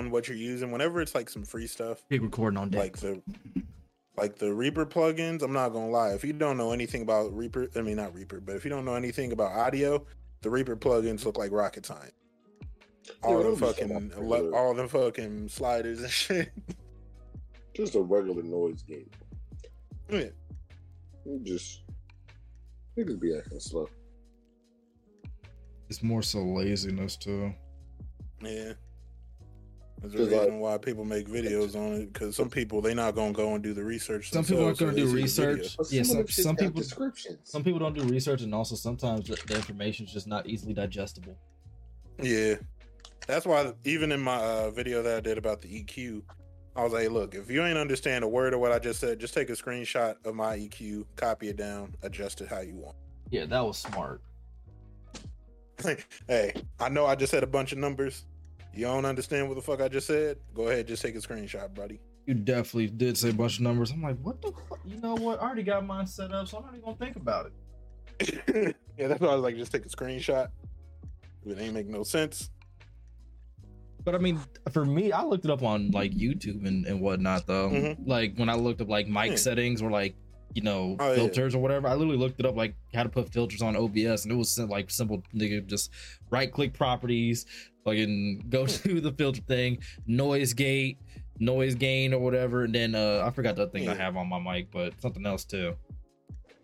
on what you're using. Whenever it's like some free stuff, Big recording on deck. like the like the Reaper plugins, I'm not gonna lie. If you don't know anything about Reaper, I mean not Reaper, but if you don't know anything about audio, the Reaper plugins look like rocket science. All Yeah, the don't be so fucking, popular. all the fucking sliders and shit. Just a regular noise gate. yeah. You Just niggas be acting slow. it's more so laziness too. Yeah. There's a Cause, like- reason why people make videos on it because some people they not gonna go and do the research. Some people aren't gonna so do they see the video. research. But Yeah, some, some- of them shits some people- descriptions. Some people don't do research, and also sometimes the, the information is just not easily digestible. Yeah, that's why even in my uh, video that I did about the EQ, I was like, look, if you ain't understand a word of what I just said, just take a screenshot of my EQ, copy it down, adjust it how you want. Yeah, that was smart. hey, I know I just said a bunch of numbers. You don't understand what the fuck I just said? Go ahead, just take a screenshot, buddy. You definitely did say a bunch of numbers. I'm like, what the fuck? You know what? I already got mine set up, so I'm not even gonna think about it. yeah, that's why I was like, just take a screenshot. It ain't make no sense. But I mean, for me, I looked it up on like YouTube and, and whatnot, though. Mhm. Like when I looked up like mic Yeah. settings or like, you know, Oh, yeah. filters or whatever, I literally looked it up like how to put filters on OBS, and it was like simple, nigga, just right click properties, fucking go to the filter thing, noise gate, noise gain or whatever, and then uh I forgot the thing I have on my mic, but something else too.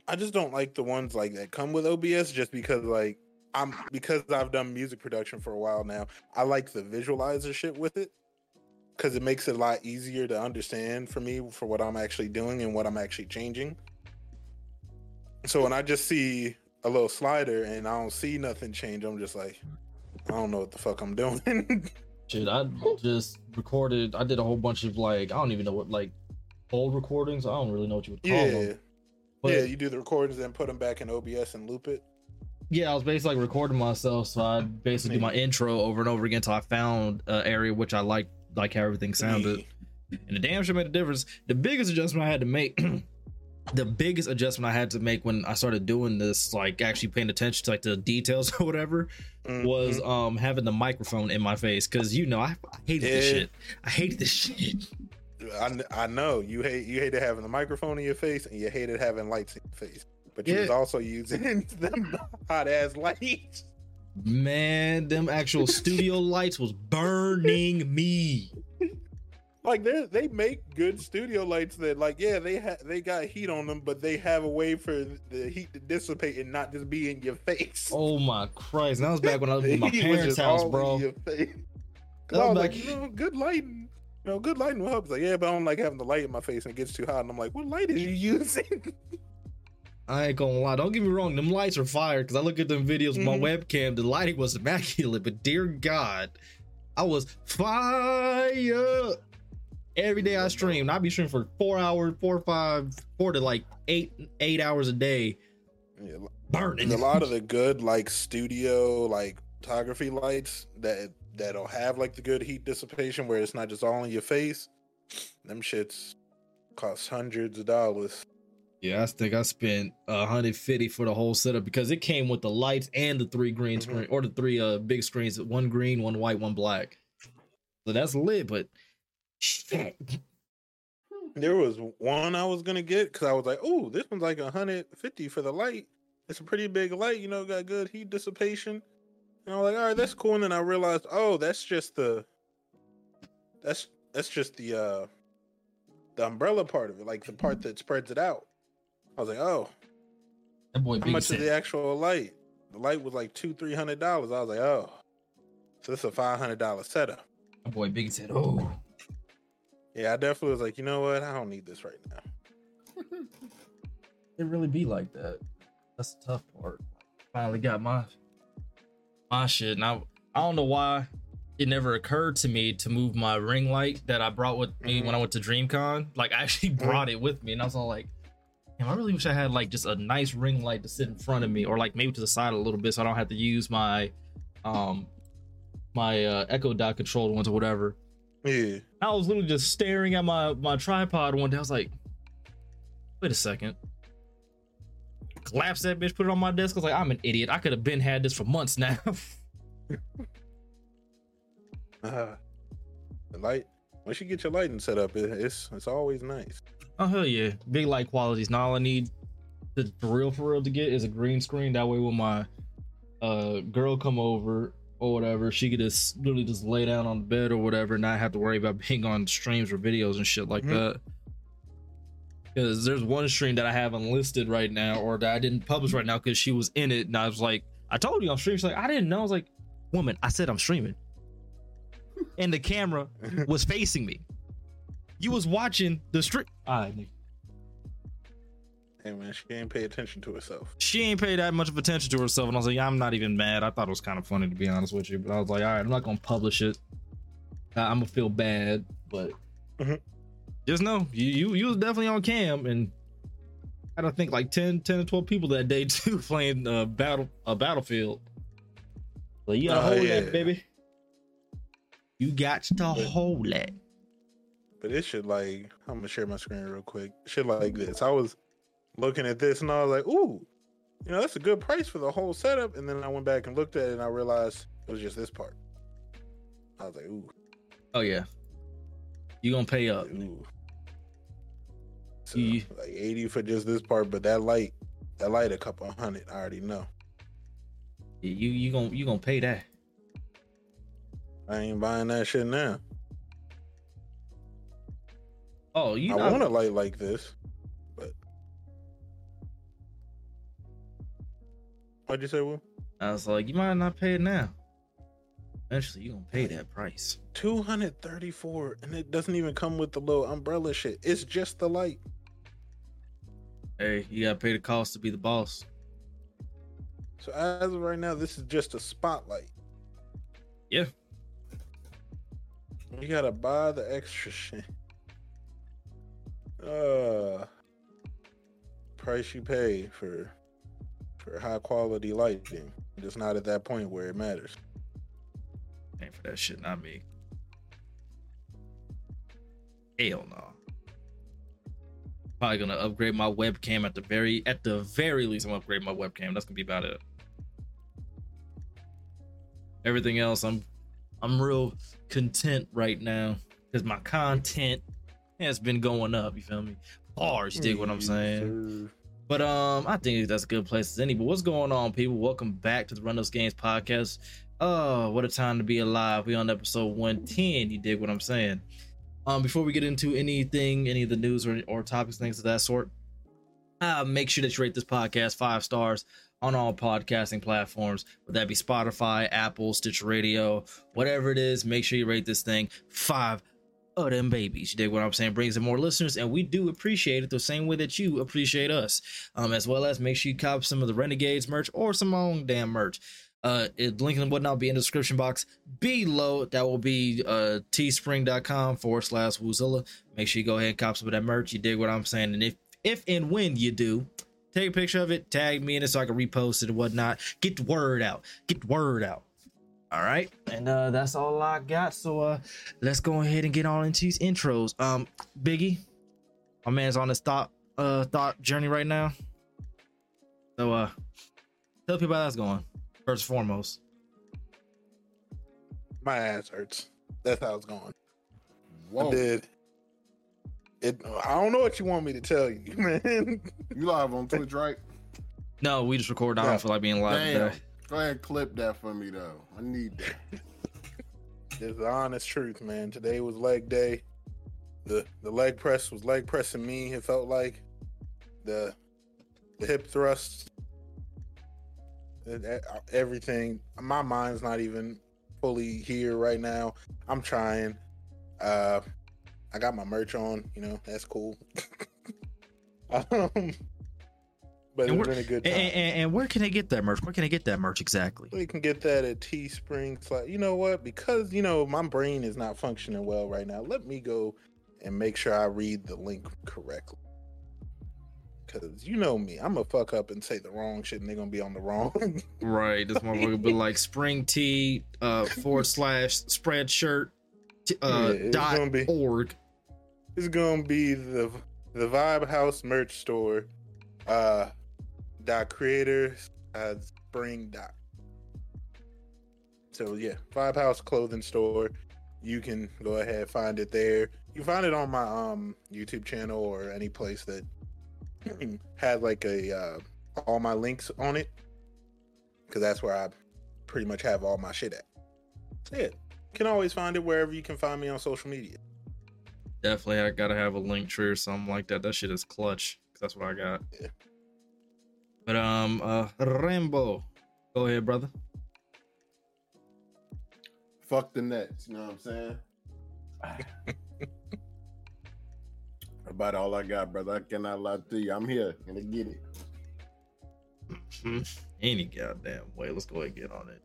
I just don't like the ones like that come with OBS just because like I'm because I've done music production for a while now. I like the visualizer shit with it because it makes it a lot easier to understand for me for what I'm actually doing and what I'm actually changing. So when I just see a little slider and I don't see nothing change, I'm just like, I don't know what the fuck I'm doing. Shit, I just recorded. I did a whole bunch of like I don't even know what like old recordings. I don't really know what you would call yeah, them. But yeah. You do the recordings and put them back in OBS and loop it. Yeah, I was basically like recording myself, so I basically do my intro over and over again until I found an area which I liked, like how everything sounded, and the damn sure made a difference. The biggest adjustment I had to make, the biggest adjustment I had to make when I started doing this, like actually paying attention to like the details or whatever, Mhm. was um having the microphone in my face because you know I, I hated this shit. I hated this shit. I, I know you hate you hated having the microphone in your face and you hated having lights in your face, but you was also using them hot ass lights. Man, them actual studio lights was burning me. Like they they make good studio lights that like yeah they ha- they got heat on them, but they have a way for the heat to dissipate and not just be in your face. Oh my Christ! That was back when I lived in my was parents' house, bro. your face. 'Cause I was was back- like, you know, good lighting. You know, good lighting will help. It's like, yeah, but I don't like having the light in my face and it gets too hot. And I'm like, what light is you using? I ain't gonna lie. Don't get me wrong. Them lights are fire because I look at them videos with my Mhm. webcam. The lighting was immaculate, but dear God, I was fire every day I streamed. I'd be streaming for four hours, four, five, four to like eight, eight hours a day, yeah, burning. A lot of the good like studio like photography lights that that'll have like the good heat dissipation where it's not just all in your face. Them shits cost hundreds of dollars. yeah, I think I spent a hundred fifty for the whole setup because it came with the lights and the three green Mhm. screen or the three uh big screens, one green, one white, one black. So that's lit, but shit. There was one I was gonna get because I was like, oh, this one's like 150 for the light. It's a pretty big light, you know, got good heat dissipation. And I was like, all right, that's cool. And then I realized, oh, that's just the that's that's just the uh the umbrella part of it, like the part that spreads it out. I was like, oh, That boy How much said, is the actual light? The light was like two, three hundred dollars. I was like, oh, so this is a five hundred dollar setup. that boy Big said, oh. Yeah, I definitely was like, you know what? I don't need this right now. it really be like that. That's the tough part. Finally got my my shit. Now I I don't know why it never occurred to me to move my ring light that I brought with me Mhm. when I went to DreamCon. Like I actually brought it with me, and I was all like, "Damn, I really wish I had like just a nice ring light to sit in front of me, or like maybe to the side a little bit, so I don't have to use my um my uh, Echo Dot controlled ones or whatever." Yeah, I was literally just staring at my my tripod one day. I was like, wait a second. Collapse that bitch, put it on my desk. I was like, I'm an idiot. I could have been had this for months now. uh, The light. Once you get your lighting set up, it, it's it's always nice. Oh hell yeah, big light qualities. Now all I need the for real for real to get is a green screen. That way when my uh girl come over or whatever, she could just literally just lay down on the bed or whatever, and not have to worry about being on streams or videos and shit like Mhm. that. Because there's one stream that I have unlisted right now, or that I didn't publish right now because she was in it, and I was like, I told you I'm streaming. She's like, I didn't know. I was like, woman, I said I'm streaming, and the camera was facing me. You was watching the stream. All right, nigga. Hey man, she ain't pay attention to herself. she ain't paid that much of attention to herself. And I was like, I'm not even mad. I thought it was kind of funny to be honest with you. But I was like, all right, I'm not gonna publish it. Uh, I'm gonna feel bad, but Mhm. just know you you you was definitely on cam and I don't think like 10, 10 or 12 people that day too playing uh battle a uh, battlefield. But you gotta Oh, hold yeah. that, baby. You got to hold that. But it should like I'm gonna share my screen real quick. Shit like this. I was looking at this and I was like, ooh, you know, that's a good price for the whole setup. And then I went back and looked at it and I realized it was just this part. I was like, ooh, Oh yeah. You gonna pay up. ooh. So, Yeah. like 80 for just this part, but that light, that light a couple hundred, I already know. You you gonna you gonna pay that. I ain't buying that shit now. Oh, you I not- want a light like this, what'd you say, Will? I was like, you might not pay it now. Eventually, you gonna pay that price. 234 and it doesn't even come with the little umbrella shit. It's just the light. Hey, you gotta pay the cost to be the boss. So as of right now, this is just a spotlight. Yeah. You gotta buy the extra shit. Uh price you pay for for high quality lighting. Just not at that point where it matters. Paying for that shit, not me. Hell no. Probably gonna upgrade my webcam at the very at the very least. I'm gonna upgrade my webcam. That's gonna be about it. Everything else, I'm I'm real content right now because my content has been going up. You feel me? Bars, you dig what I'm saying? But um, I think that's a good place as any. But what's going on, people? Welcome back to the Run Those Games podcast. Oh, what a time to be alive! We on episode one ten. You dig what I'm saying? Um, before we get into anything, any of the news or, or topics, things of that sort, uh, make sure that you rate this podcast five stars on all podcasting platforms. Would that be Spotify, Apple, Stitch Radio, whatever it is? Make sure you rate this thing five of them babies. You dig what I'm saying? Brings in more listeners, and we do appreciate it the same way that you appreciate us. Um, as well as make sure you cop some of the Renegades merch or some own damn merch. Uh, it, link and whatnot will be in the description box below. That will be uh teespring.com forward slash Woozilla. Make sure you go ahead and cop some of that merch. You dig what I'm saying? And if if and when you do, take a picture of it, tag me in it so I can repost it and whatnot. Get the word out. Get the word out. All right. And uh that's all I got. So uh let's go ahead and get on into these intros. Um, Biggie, my man's on this thought uh thought journey right now. So uh tell people how that's going. First and foremost. My ass hurts. That's how it's going. Whoa. I did. It. I don't know what you want me to tell you, man. You live on Twitch, right? No, we just recorded. I Yeah. don't feel like being live Damn. today. Go ahead clip that for me though. I need that. It's the honest truth, man. Today was leg day. The the leg press was leg pressing me. It felt like the the hip thrusts, e- everything. My mind's not even fully here right now. I'm trying. Uh, I got my merch on. You know that's cool. um, but And it's we're- been a good time. and, and where can I get that merch? Where can I get that merch exactly? We can get that at Teespring. Slash, you know what? Because you know my brain is not functioning well right now. Let me go and make sure I read the link correctly. Because you know me, I'm gonna fuck up and say the wrong shit, and they're gonna be on the wrong. Right, this motherfucker be like spring tea uh forward slash spread shirt uh Yeah, it's dot gonna be- org. it's gonna be the the Vibe House merch store. Uh, dot creators uh, spring dot. So yeah, Vibe House clothing store. you can go ahead find it there. You find it on my um YouTube channel or any place that has like a uh, all my links on it, because that's where I pretty much have all my shit at. So yeah, you can always find it wherever you can find me on social media. Definitely, I gotta have a link tree or something like that. That shit is clutch. That's what I got. Yeah. But um, uh, Rambo, go ahead, brother. Fuck the Nets. You know what I'm saying? About all I got, brother. I cannot lie to you. I'm here. Gonna get it. Any goddamn way. Let's go ahead and get on it.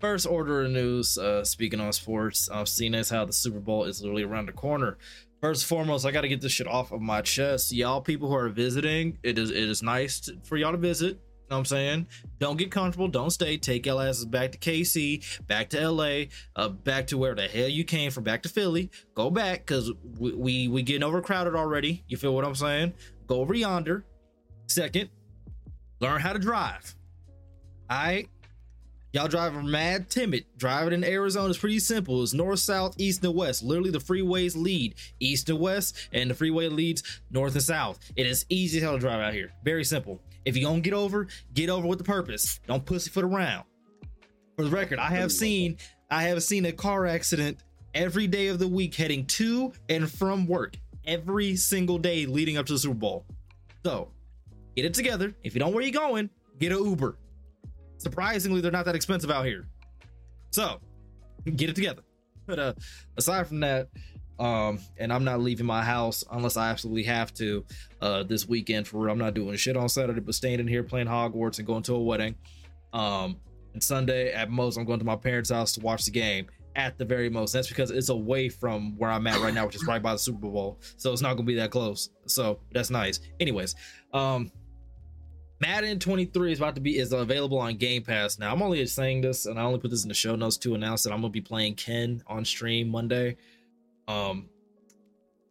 First order of news, uh, speaking on sports, I've seen as how the Super Bowl is literally around the corner. First and foremost, I got to get this shit off of my chest. Y'all people who are visiting, it is it is nice to, for y'all to visit. You know what I'm saying? Don't get comfortable. Don't stay. Take your asses back to KC, back to LA, uh, back to where the hell you came from, back to Philly. Go back because we, we we getting overcrowded already. You feel what I'm saying? Go over yonder. Second, learn how to drive. Right. Y'all driving mad timid. Driving in Arizona is pretty simple. It's north, south, east, and west. Literally, the freeways lead east and west, and the freeway leads north and south. It is easy as hell to drive out here. Very simple. If you gonna get over, get over with the purpose. Don't pussyfoot around. For the record, I have seen I have seen a car accident every day of the week heading to and from work every single day leading up to the Super Bowl. So get it together. If you don't know where you're going, get an Uber. Surprisingly, they're not that expensive out here. So get it together. But uh aside from that, um, and I'm not leaving my house unless I absolutely have to uh this weekend for real. I'm not doing shit on Saturday, but staying in here playing Hogwarts and going to a wedding. Um and Sunday at most I'm going to my parents' house to watch the game at the very most. That's because it's away from where I'm at right now, which is right by the Super Bowl. So it's not gonna be that close. So that's nice. Anyways, um Madden 23 is about to be is available on Game Pass now. I'm only saying this, and I only put this in the show notes to announce that I'm gonna be playing Ken on stream Monday. Um,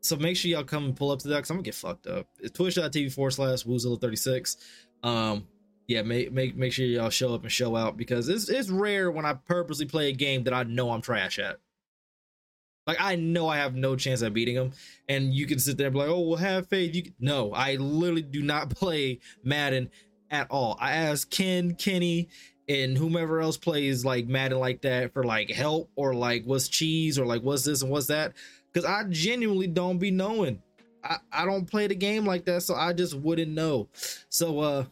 so make sure y'all come and pull up to that because I'm gonna get fucked up. It's twitch.tv forward slash woozilla36. Um, yeah, make make make sure y'all show up and show out because it's it's rare when I purposely play a game that I know I'm trash at. Like I know I have no chance at beating him, and you can sit there and be like, "Oh, well, have faith." You can... no, I literally do not play Madden at all. I ask Ken, Kenny, and whomever else plays like Madden like that for like help or like what's cheese or like what's this and what's that, because I genuinely don't be knowing. I I don't play the game like that, so I just wouldn't know. So uh.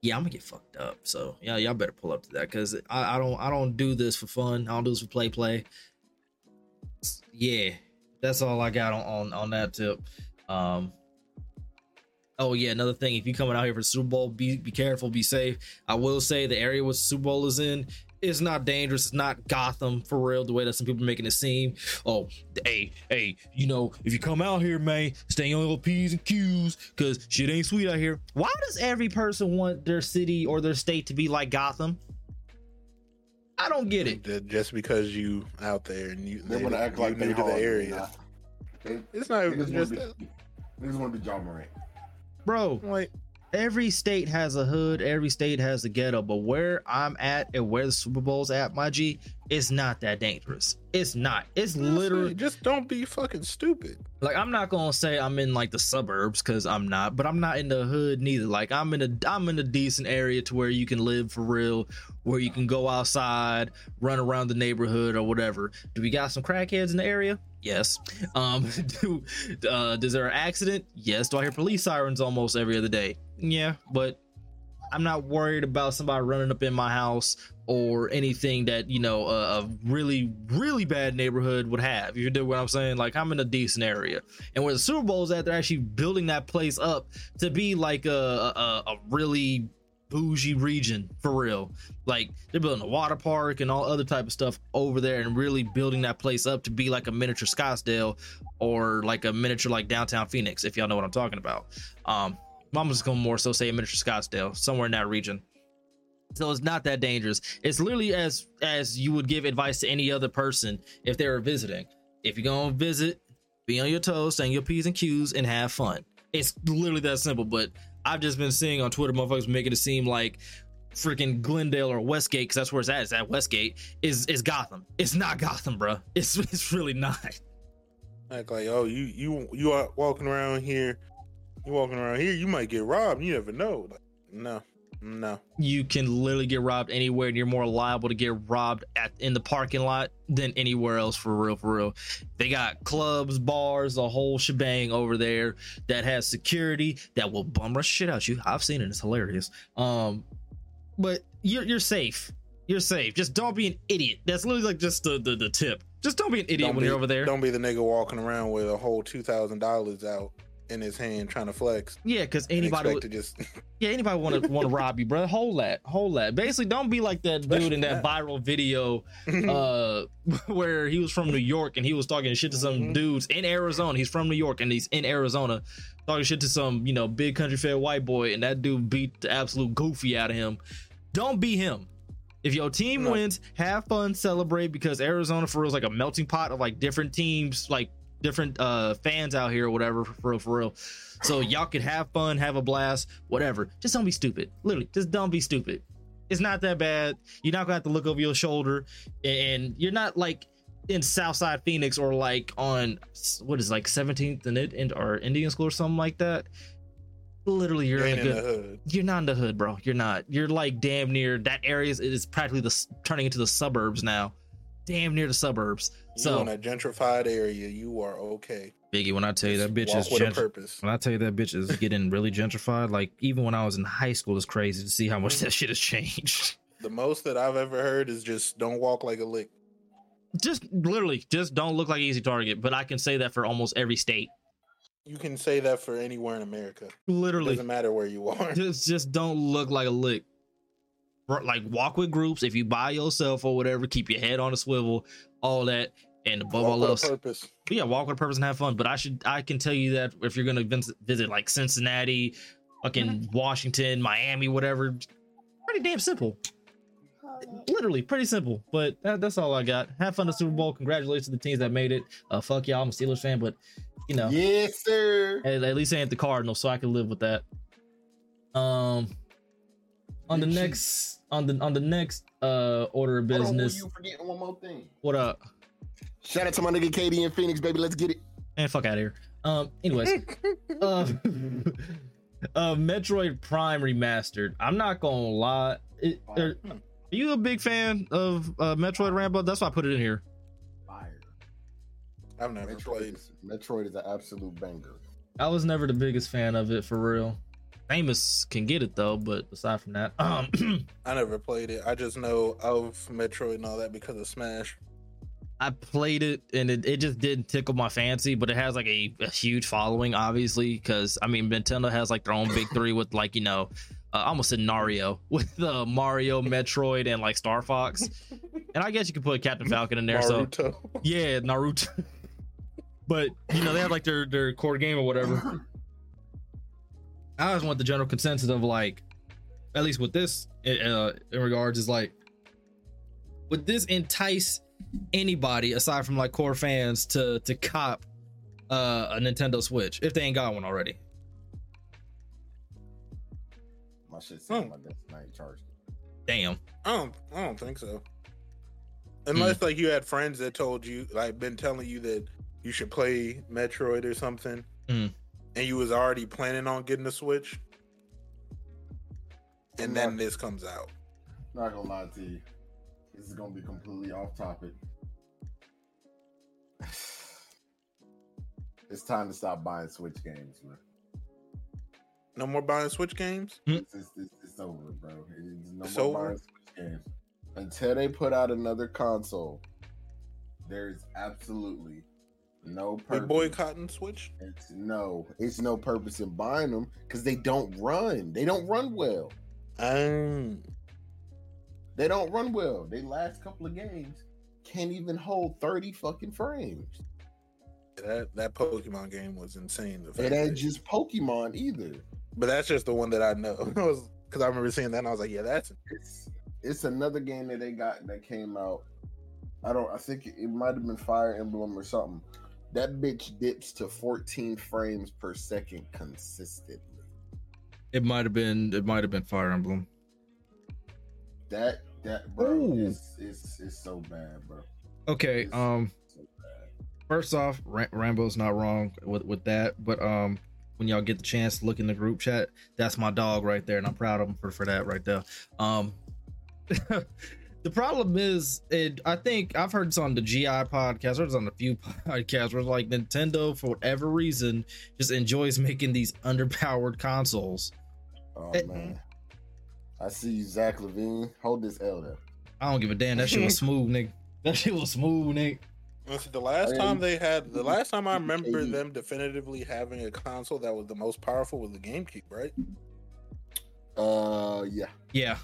Yeah, I'm gonna get fucked up. So yeah, y'all better pull up to that because I, I don't I don't do this for fun. I don't do this for play play yeah that's all i got on on, on that tip. Um oh yeah another thing if you coming out here for super bowl be be careful be safe. I will say the area where super bowl is in is not dangerous it's not gotham for real the way that some people are making it seem. Oh hey hey you know if you come out here man stay on your little p's and q's because shit ain't sweet out here. Why does every person want their city or their state to be like gotham I don't get it. Ju- Just because you out there and you They want to act like they new to the area. nah. They, It's not niggas just want to be, niggas want to be Ja Morant. Bro, like every state has a hood, every state has a ghetto, but where I'm at and where the Super Bowl's at, my G, it's not that dangerous. It's not. It's literally just don't be fucking stupid. like I'm not gonna say I'm in like the suburbs because I'm not, but I'm not in the hood neither. Like I'm in a I'm in a decent area to where you can live for real, where you can go outside, run around the neighborhood or whatever. Do we got some crackheads in the area? Yes. Um do uh does there an accident? Yes. Do I hear police sirens almost every other day? Yeah, but I'm not worried about somebody running up in my house or anything that you know a, a really really bad neighborhood would have. You do what I'm saying? Like I'm in a decent area, and where the Super Bowl's at, they're actually building that place up to be like a a, a really bougie region for real. Like they're building a water park and all other type of stuff over there, and really building that place up to be like a miniature Scottsdale or like a miniature like downtown Phoenix, if y'all know what I'm talking about. Um, I'm gonna more so say a miniature Scottsdale, somewhere in that region. So it's not that dangerous. It's literally as as you would give advice to any other person if they were visiting. If you're gonna visit, be on your toes, saying your P's and Q's, and have fun. It's literally that simple. But I've just been seeing on Twitter, motherfuckers making it seem like freaking Glendale or Westgate, because that's where it's at. It's at Westgate. Is is Gotham? It's not Gotham, bro. It's it's really not. Like, like, oh, you you you are walking around here, you walking around here, you might get robbed. You never know. Like, no, no. You can literally get robbed anywhere, and you're more liable to get robbed at in the parking lot than anywhere else. For real, for real. They got clubs, bars, a whole shebang over there that has security that will bum rush shit out you. I've seen it. It's hilarious. Um, but you're you're safe. You're safe. Just don't be an idiot. That's literally like just the the, the tip. Just don't be an idiot Don't when be- you're over there. Don't be the nigga walking around with a whole two thousand dollars out in his hand trying to flex. Yeah, because anybody would, to just yeah anybody want to want to rob you, bro. Hold that, hold that. Basically, don't be like that dude in that viral video uh where he was from New York and he was talking shit to some Mhm. dudes in Arizona. He's from New York and he's in Arizona talking shit to some, you know, big country fair white boy and that dude beat the absolute goofy out of him. Don't be him. If your team No. wins, have fun, celebrate because Arizona for real is like a melting pot of like different teams, like different uh fans out here or whatever for real for real. So y'all can have fun, have a blast, whatever. Just don't be stupid. Literally, just don't be stupid. It's not that bad. You're not gonna have to look over your shoulder, and you're not like in Southside Phoenix or like on what is like 17th and it or Indian School or something like that. Literally, you're in a in the hood. You're not in the hood, bro. You're not. You're like damn near that area. Is, it is practically the turning into the suburbs now. Damn near the suburbs. You So in a gentrified area, you are okay. Biggie, when I tell you that bitch Walk is with a gentr- purpose. when I tell you that bitch is getting really gentrified, like even when I was in high school, it's crazy to see how much that shit has changed. The most that I've ever heard is just don't walk like a lick. Just literally, just don't look like an easy target. But I can say that for almost every state. You can say that for anywhere in America. It Literally, doesn't matter where you are. just just don't look like a lick. Bro, Like walk with groups. If you by yourself or whatever, keep your head on a swivel. All that, and above all Walk else, with a purpose. But yeah, walk with a purpose and have fun. But I should, I can tell you that if you're gonna vis- visit like Cincinnati, fucking Washington, Miami, whatever, pretty damn simple. Literally, pretty simple. But that, that's all I got. Have fun at the Super Bowl. Congratulations to the teams that made it. Uh, fuck y'all, I'm a Steelers fan, but you know, Yes, sir. at, at least I ain't the Cardinals, so I can live with that. Um, on the next, on the on the next uh order of Hold on, business, you forgetting one more thing. what up? Shout out to my nigga KD in Phoenix, baby. Let's get it. And fuck out of here. Um, anyways. uh, uh Metroid Prime remastered. I'm not gonna lie. It, are, are you a big fan of uh, Metroid Rambo? That's why I put it in here. Fire. I've never Metroid played. Metroid is an absolute banger. I was never the biggest fan of it for real. Famous can get it though, but aside from that, um, I never played it. I just know of Metroid and all that because of Smash. I played it and it, it just didn't tickle my fancy, but it has like a, a huge following, obviously, because I mean Nintendo has like their own big three with like you know, uh, I almost said Mario with uh, Mario, Metroid, and like Star Fox, and I guess you could put Captain Falcon in there. So Yeah, Naruto. but you know, they have like their their core game or whatever. I always want the general consensus of like, at least with this uh, in regards is like, would this entice anybody aside from like core fans to to cop uh, a Nintendo Switch if they ain't got one already? My shit's sitting Hmm. on my desk and I ain't charged. Damn. I don't. I don't think so. Unless Hmm. like you had friends that told you, like, been telling you that you should play Metroid or something, Hmm. And you was already planning on getting a Switch, and I'm then not- this comes out. Not gonna lie to you. This is gonna be completely off topic. It's time to stop buying Switch games, man. No more buying Switch games. Hmm? It's, it's, it's, it's over, bro. It's no It's more over? buying Switch games. Until they put out another console, there's absolutely no purpose. boycotting Switch. It's no, it's no purpose in buying them because they don't run. They don't run well. Um, They don't run well. They last couple of games can't even hold 30 fucking frames. that that Pokemon game was insane. It ain't just Pokemon either. but that's just the one that I know. Because I remember seeing that and I was like, yeah, that's It's it's another game that they got that came out. I don't. I think it might have been Fire Emblem or something. That bitch dips to 14 frames per second consistently. It might have been. It might have been Fire Emblem. That that bro Ooh. is is is so bad, bro. Okay, It's um, so first off, Ram- Rambo's not wrong with with that, but um, when y'all get the chance to look in the group chat, that's my dog right there, and I'm proud of him for for that right there. Um, the problem is, it. I think I've heard this on the GI podcast, I've heard this on a few podcasts where like Nintendo, for whatever reason, just enjoys making these underpowered consoles. Oh it- man. I see you, Zach LaVine. Hold this L there. I don't give a damn. That shit was smooth, nigga. That shit was smooth, nigga. Listen, the last I mean, time they had, the last time I remember AD. them definitively having a console that was the most powerful was the GameCube, right? Uh, yeah. Yeah,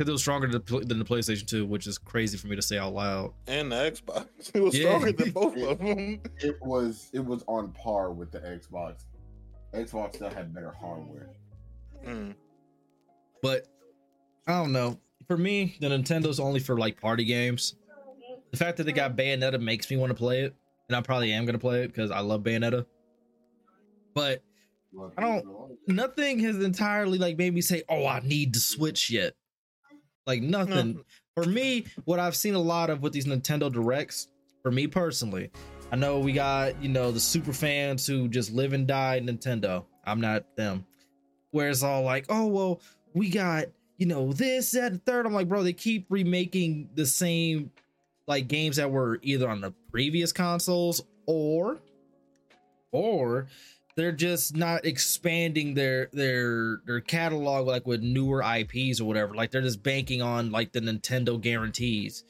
because it was stronger than the, PlayStation 2, which is crazy for me to say out loud. And the Xbox. It was Yeah. stronger than both of them. It was it was on par with the Xbox. Xbox still had better hardware. Mm. But I don't know. For me, the Nintendo's only for like party games. The fact that they got Bayonetta makes me want to play it, and I probably am gonna play it because I love Bayonetta. But I don't- nothing has entirely like made me say, "Oh, I need to switch yet." Like nothing. No. For me, what I've seen a lot of with these Nintendo Directs, for me personally, I know we got you know the super fans who just live and die Nintendo. I'm not them. Where it's all like, "Oh well, we got you know this, that, and the third. I'm like, bro, they keep remaking the same like games that were either on the previous consoles or or they're just not expanding their their their catalog like with newer IPs or whatever. Like they're just banking on like the Nintendo guarantees.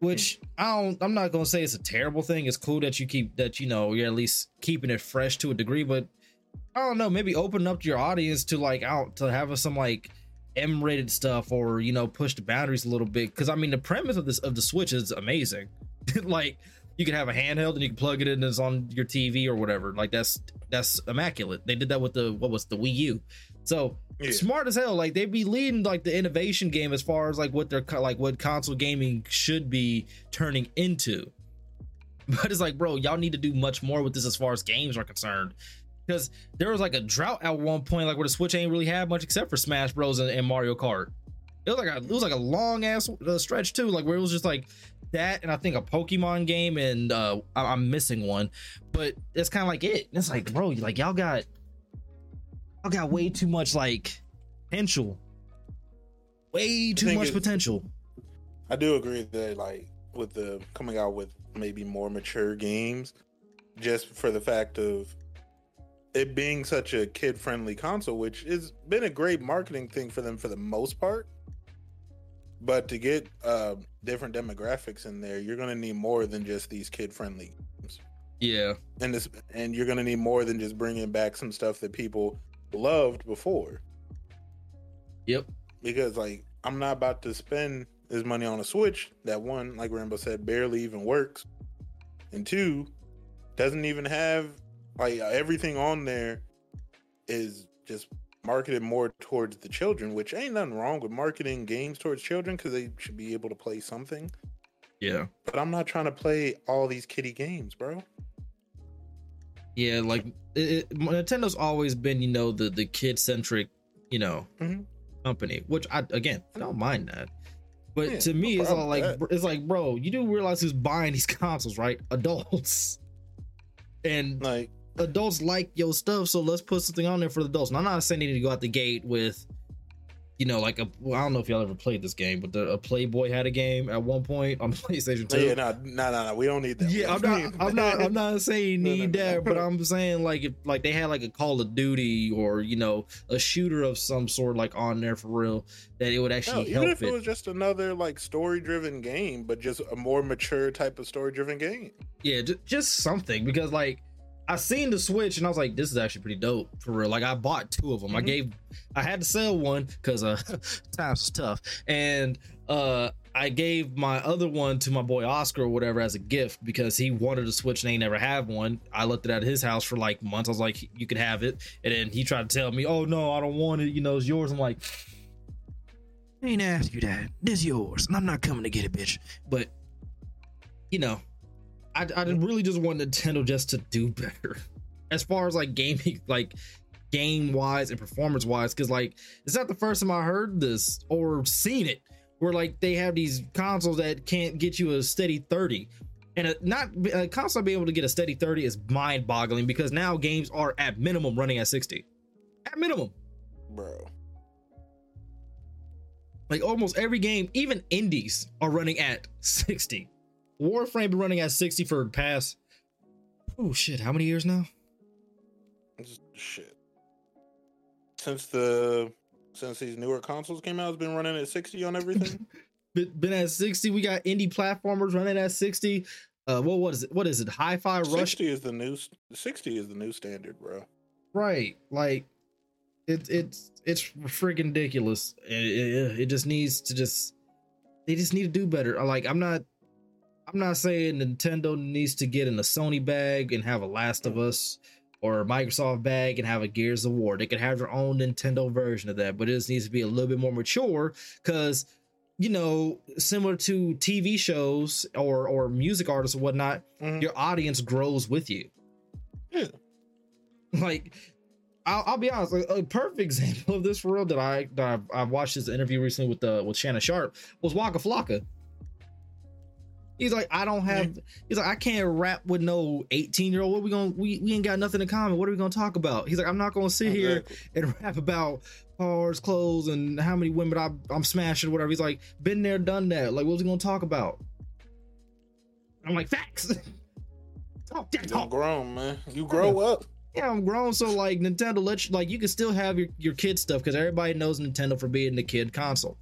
Which I don't I'm not gonna say it's a terrible thing. It's cool that you keep that you know you're at least keeping it fresh to a degree, but I don't know, maybe open up your audience to like out to have some like M-rated stuff or you know push the boundaries a little bit. Cause I mean the premise of this of the Switch is amazing. like you can have a handheld and you can plug it in as on your TV or whatever. Like that's that's immaculate. They did that with the what was the Wii U. So Yeah. smart as hell. Like they be leading like the innovation game as far as like what they're like what console gaming should be turning into. But it's like, bro, y'all need to do much more with this as far as games are concerned. Because there was like a drought at one point, like where the Switch ain't really had much except for Smash Bros and, and Mario Kart. It was like a, it was like a long ass uh, stretch too, like where it was just like that, and I think a Pokemon game, and uh I- I'm missing one, but it's kind of like it. It's like, bro, like y'all got y'all got way too much like potential, way too much potential. I do agree that like with the coming out with maybe more mature games, just for the fact of it being such a kid friendly console, which has been a great marketing thing for them for the most part. But to get uh, different demographics in there, you're gonna need more than just these kid friendly games, Yeah, and this, and you're gonna need more than just bringing back some stuff that people loved before. yep, because like I'm not about to spend this money on a Switch that one, like Rambo said, barely even works, and two, doesn't even have like everything on there is just marketed more towards the children, which ain't nothing wrong with marketing games towards children because they should be able to play something. yeah, But I'm not trying to play all these kiddie games, bro. yeah. Like it, it, Nintendo's always been, you know, the the kid centric, you know, Mhm. company. Which I again, I don't mind that. But Yeah, to me, no it's all like it's like, bro, you do realize who's buying these consoles, right? Adults. And Like, adults like your stuff, so let's put something on there for the adults. And I'm not saying you need to go out the gate with, you know, like a. Well, I don't know if y'all ever played this game, but the, a Playboy had a game at one point on PlayStation Two. yeah, no, no, no, no, we don't need that. Yeah, I'm not. I'm not. I'm not saying No, no, need no. that, but I'm saying like if like they had like a Call of Duty or you know a shooter of some sort like on there for real that it would actually even help if it it. was just another like story-driven game, but just a more mature type of story-driven game. yeah, just, just something because like I seen the Switch and I was like, this is actually pretty dope for real. Like I bought two of them. I Mhm. gave, I had to sell one because uh times was tough, and uh I gave my other one to my boy Oscar or whatever as a gift because he wanted a Switch and they never have one. I left it at his house for like months. I was like, you could have it, and then he tried to tell me, oh no, I don't want it. You know, it's yours. I'm like. I ain't asked you that. This yours, and I'm not coming to get it, bitch. But you know, I, I really just want Nintendo just to do better. As far as like gaming, like game wise and performance wise. Because like it's not the first time I heard this or seen it where like they have these consoles that can't get you a steady 30 and a, not a console being able to get a steady 30 is mind-boggling because now games are at minimum running at 60 at minimum. Bro. like almost every game even indies are running at 60 warframe been running at 60 for past oh shit how many years now shit. Since the since these newer consoles came out, it's been running at 60 on everything. been, been at 60 we got indie platformers running at 60 uh what what is it what is it hi-fi rush 60 is the new 60 is the new standard, bro. right like it, it's it's freaking ridiculous it, it, it just needs to just they just need to do better like i'm not i'm not saying nintendo needs to get in a sony bag and have a last of us or a microsoft bag and have a gears of war they could have their own nintendo version of that but it just needs to be a little bit more mature because you know similar to tv shows or or music artists or whatnot Mhm. your audience grows with you Yeah. like I'll, I'll be honest, like, a perfect example of this for real that I that I've, I've watched this interview recently with the with Shannon Sharpe was Waka Flocka. He's like, I don't have. He's like, I can't rap with no eighteen year old. What we gonna? We, we ain't got nothing in common. What are we gonna talk about? He's like, I'm not gonna sit here and rap about cars, clothes, and how many women I, I'm smashing, whatever. He's like, been there, done that. Like, what's he gonna talk about? I'm like, facts. talk that You talk. grown, man. You grow up. Yeah, I'm grown, so like Nintendo let you like you can still have your your kid stuff because everybody knows Nintendo for being the kid console.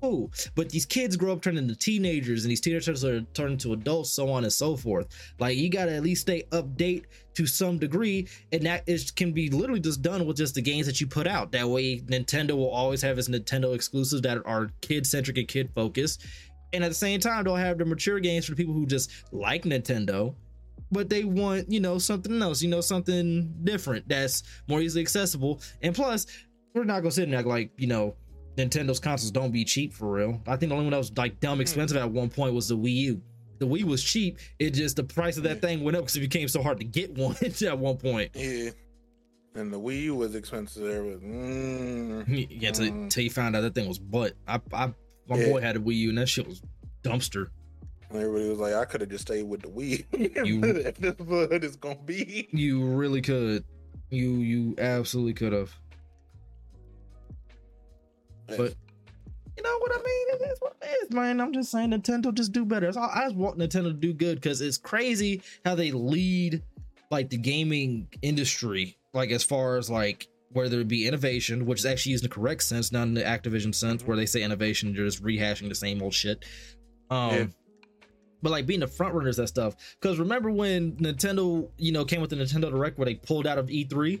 Cool, but these kids grow up turning into teenagers, and these teenagers are turning into adults, so on and so forth. Like you gotta at least stay update to some degree, and that is can be literally just done with just the games that you put out. That way, Nintendo will always have its Nintendo exclusives that are kid centric and kid focused, and at the same time, they'll have the mature games for the people who just like Nintendo but they want you know something else you know something different that's more easily accessible and plus we're not gonna sit and act like you know nintendo's consoles don't be cheap for real i think the only one that was like dumb expensive at one point was the wii u the wii was cheap it just the price of that thing went up because it became so hard to get one at one point Yeah. And the Wii U was expensive. There was, mm, yeah till, Mm. till you found out that thing was butt i i my Yeah. boy had a wii u and that shit was dumpster everybody was like, I could have just stayed with the Wii. You- if this is what it's gonna be. you really could you you absolutely could have But you know what I mean? It is what it is, man. I'm just saying Nintendo just do better. All. I just want Nintendo to do good because it's crazy how they lead like the gaming industry, like as far as like whether it be innovation, which is actually used in the correct sense, not in the Activision sense, where they say innovation, you're just rehashing the same old shit. Um Yeah. but like being the front runners that stuff. Because remember when Nintendo, you know, came with the Nintendo Direct where they pulled out of E3?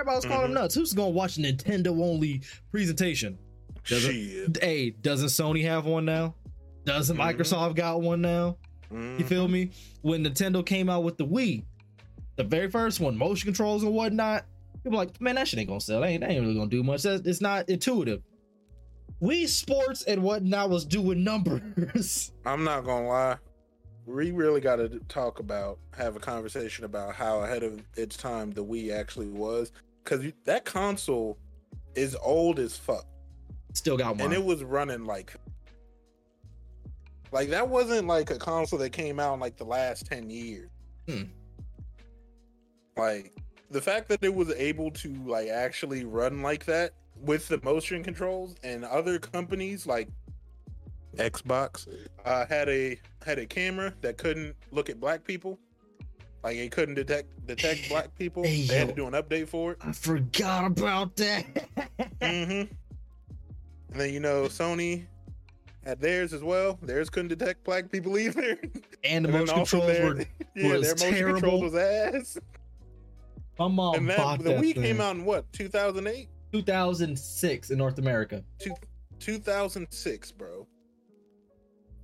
Everybody was calling them Mhm. nuts. Who's gonna watch a Nintendo only presentation? Does it- Shit. hey, doesn't Sony have one now? Doesn't Mhm. Microsoft got one now? You feel Mhm. me? When Nintendo came out with the Wii, the very first one, motion controls and whatnot, people like, man, that shit ain't gonna sell. That ain't, that ain't really gonna do much. That's, it's not intuitive. Wii Sports and whatnot was doing numbers. I'm not gonna lie. We really got to talk about, have a conversation about how ahead of its time the Wii actually was, because that console is old as fuck, Still got one. and it was running like, like that wasn't like a console that came out in like the last ten years. Hmm. Like the fact that it was able to like actually run like that with the motion controls, and other companies like Xbox uh, had a had a camera that couldn't look at black people. Like it couldn't detect detect black people. Hey, they had to do an update for it. I forgot about that. mm-hmm. And then you know Sony had theirs as well. Theirs couldn't detect black people either. and the And motion controls their- were. yeah, was their motion terrible. controls was ass. My mom and that, the that Wii thing. came out in what 2008, 2006 in North America. Two, 2006, bro.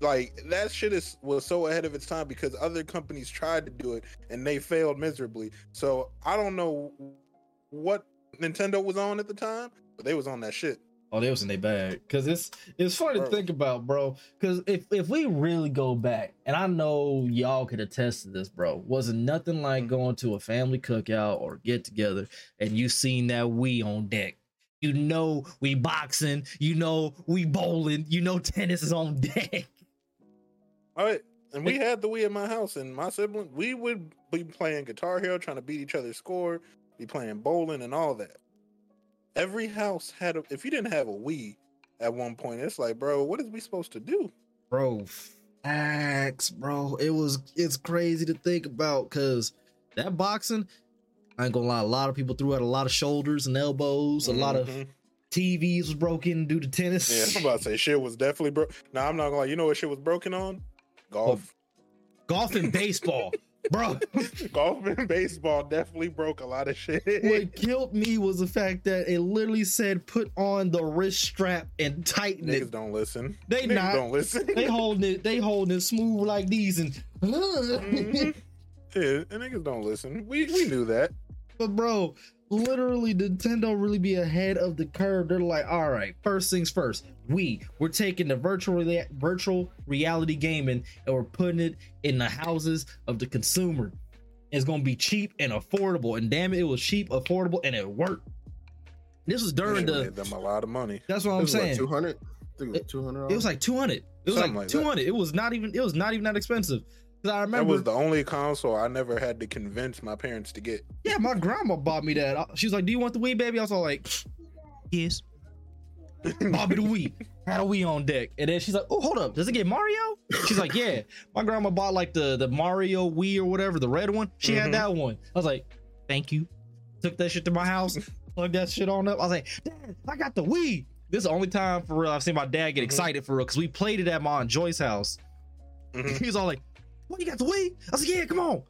Like that shit is was so ahead of its time because other companies tried to do it and they failed miserably. So I don't know what Nintendo was on at the time, but they was on that shit. Oh, they was in their bag. Cause it's it's funny to think about, bro. Cause if if we really go back, and I know y'all could attest to this, bro, wasn't nothing like Mhm. going to a family cookout or get together and you seen that we on deck. You know we boxing. You know we bowling. You know tennis is on deck. All right. And we had the Wii at my house, and my sibling, we would be playing Guitar Hero, trying to beat each other's score, be playing bowling and all that. Every house had a. If you didn't have a Wii at one point, it's like, bro, what is we supposed to do? Bro, facts, bro. It was it's crazy to think about because that boxing, I ain't gonna lie, a lot of people threw out a lot of shoulders and elbows, a lot of Mhm. TVs was broken due to tennis. Yeah, I'm about to say shit was definitely broke. Now I'm not gonna lie. You know what shit was broken on? Golf. Golf and baseball, bro. Golf and baseball definitely broke a lot of shit. what killed me was the fact that it literally said put on the wrist strap and tighten Niggas it. don't listen. They Niggas not. don't listen. They holding it, they holding it smooth like these and Mhm. Yeah, and niggas don't listen. We we knew that. but bro, literally Nintendo really be ahead of the curve. They're like, all right, first things first. We we're taking the virtual rea- virtual reality gaming and we're putting it in the houses of the consumer. It's gonna be cheap and affordable. And damn it, it was cheap, affordable, and it worked. This was during Shit the them a lot of money. that's what I'm saying. Two hundred. I think it was two hundred. It was like 200. It was Something like, like that. 200. It was not even it was not even that expensive. I That was the only console I never had to convince my parents to get. Yeah, my grandma bought me that. She was like, "Do you want the Wii, baby?" I was all like, "Yes." Bought me the Wii. Had a Wii on deck, and then she's like, "Oh, hold up, does it get Mario?" She's like, "Yeah." My grandma bought like the the Mario Wii or whatever, the red one. She Mhm. had that one. I was like, "Thank you." Took that shit to my house, plugged that shit on up. I was like, "Dad, I got the Wii." This is the only time for real I've seen my dad get Mhm. excited for real because we played it at my aunt Joy's house. Mhm. He was all like, "What? You got the Wii?" I was like, "Yeah, come on."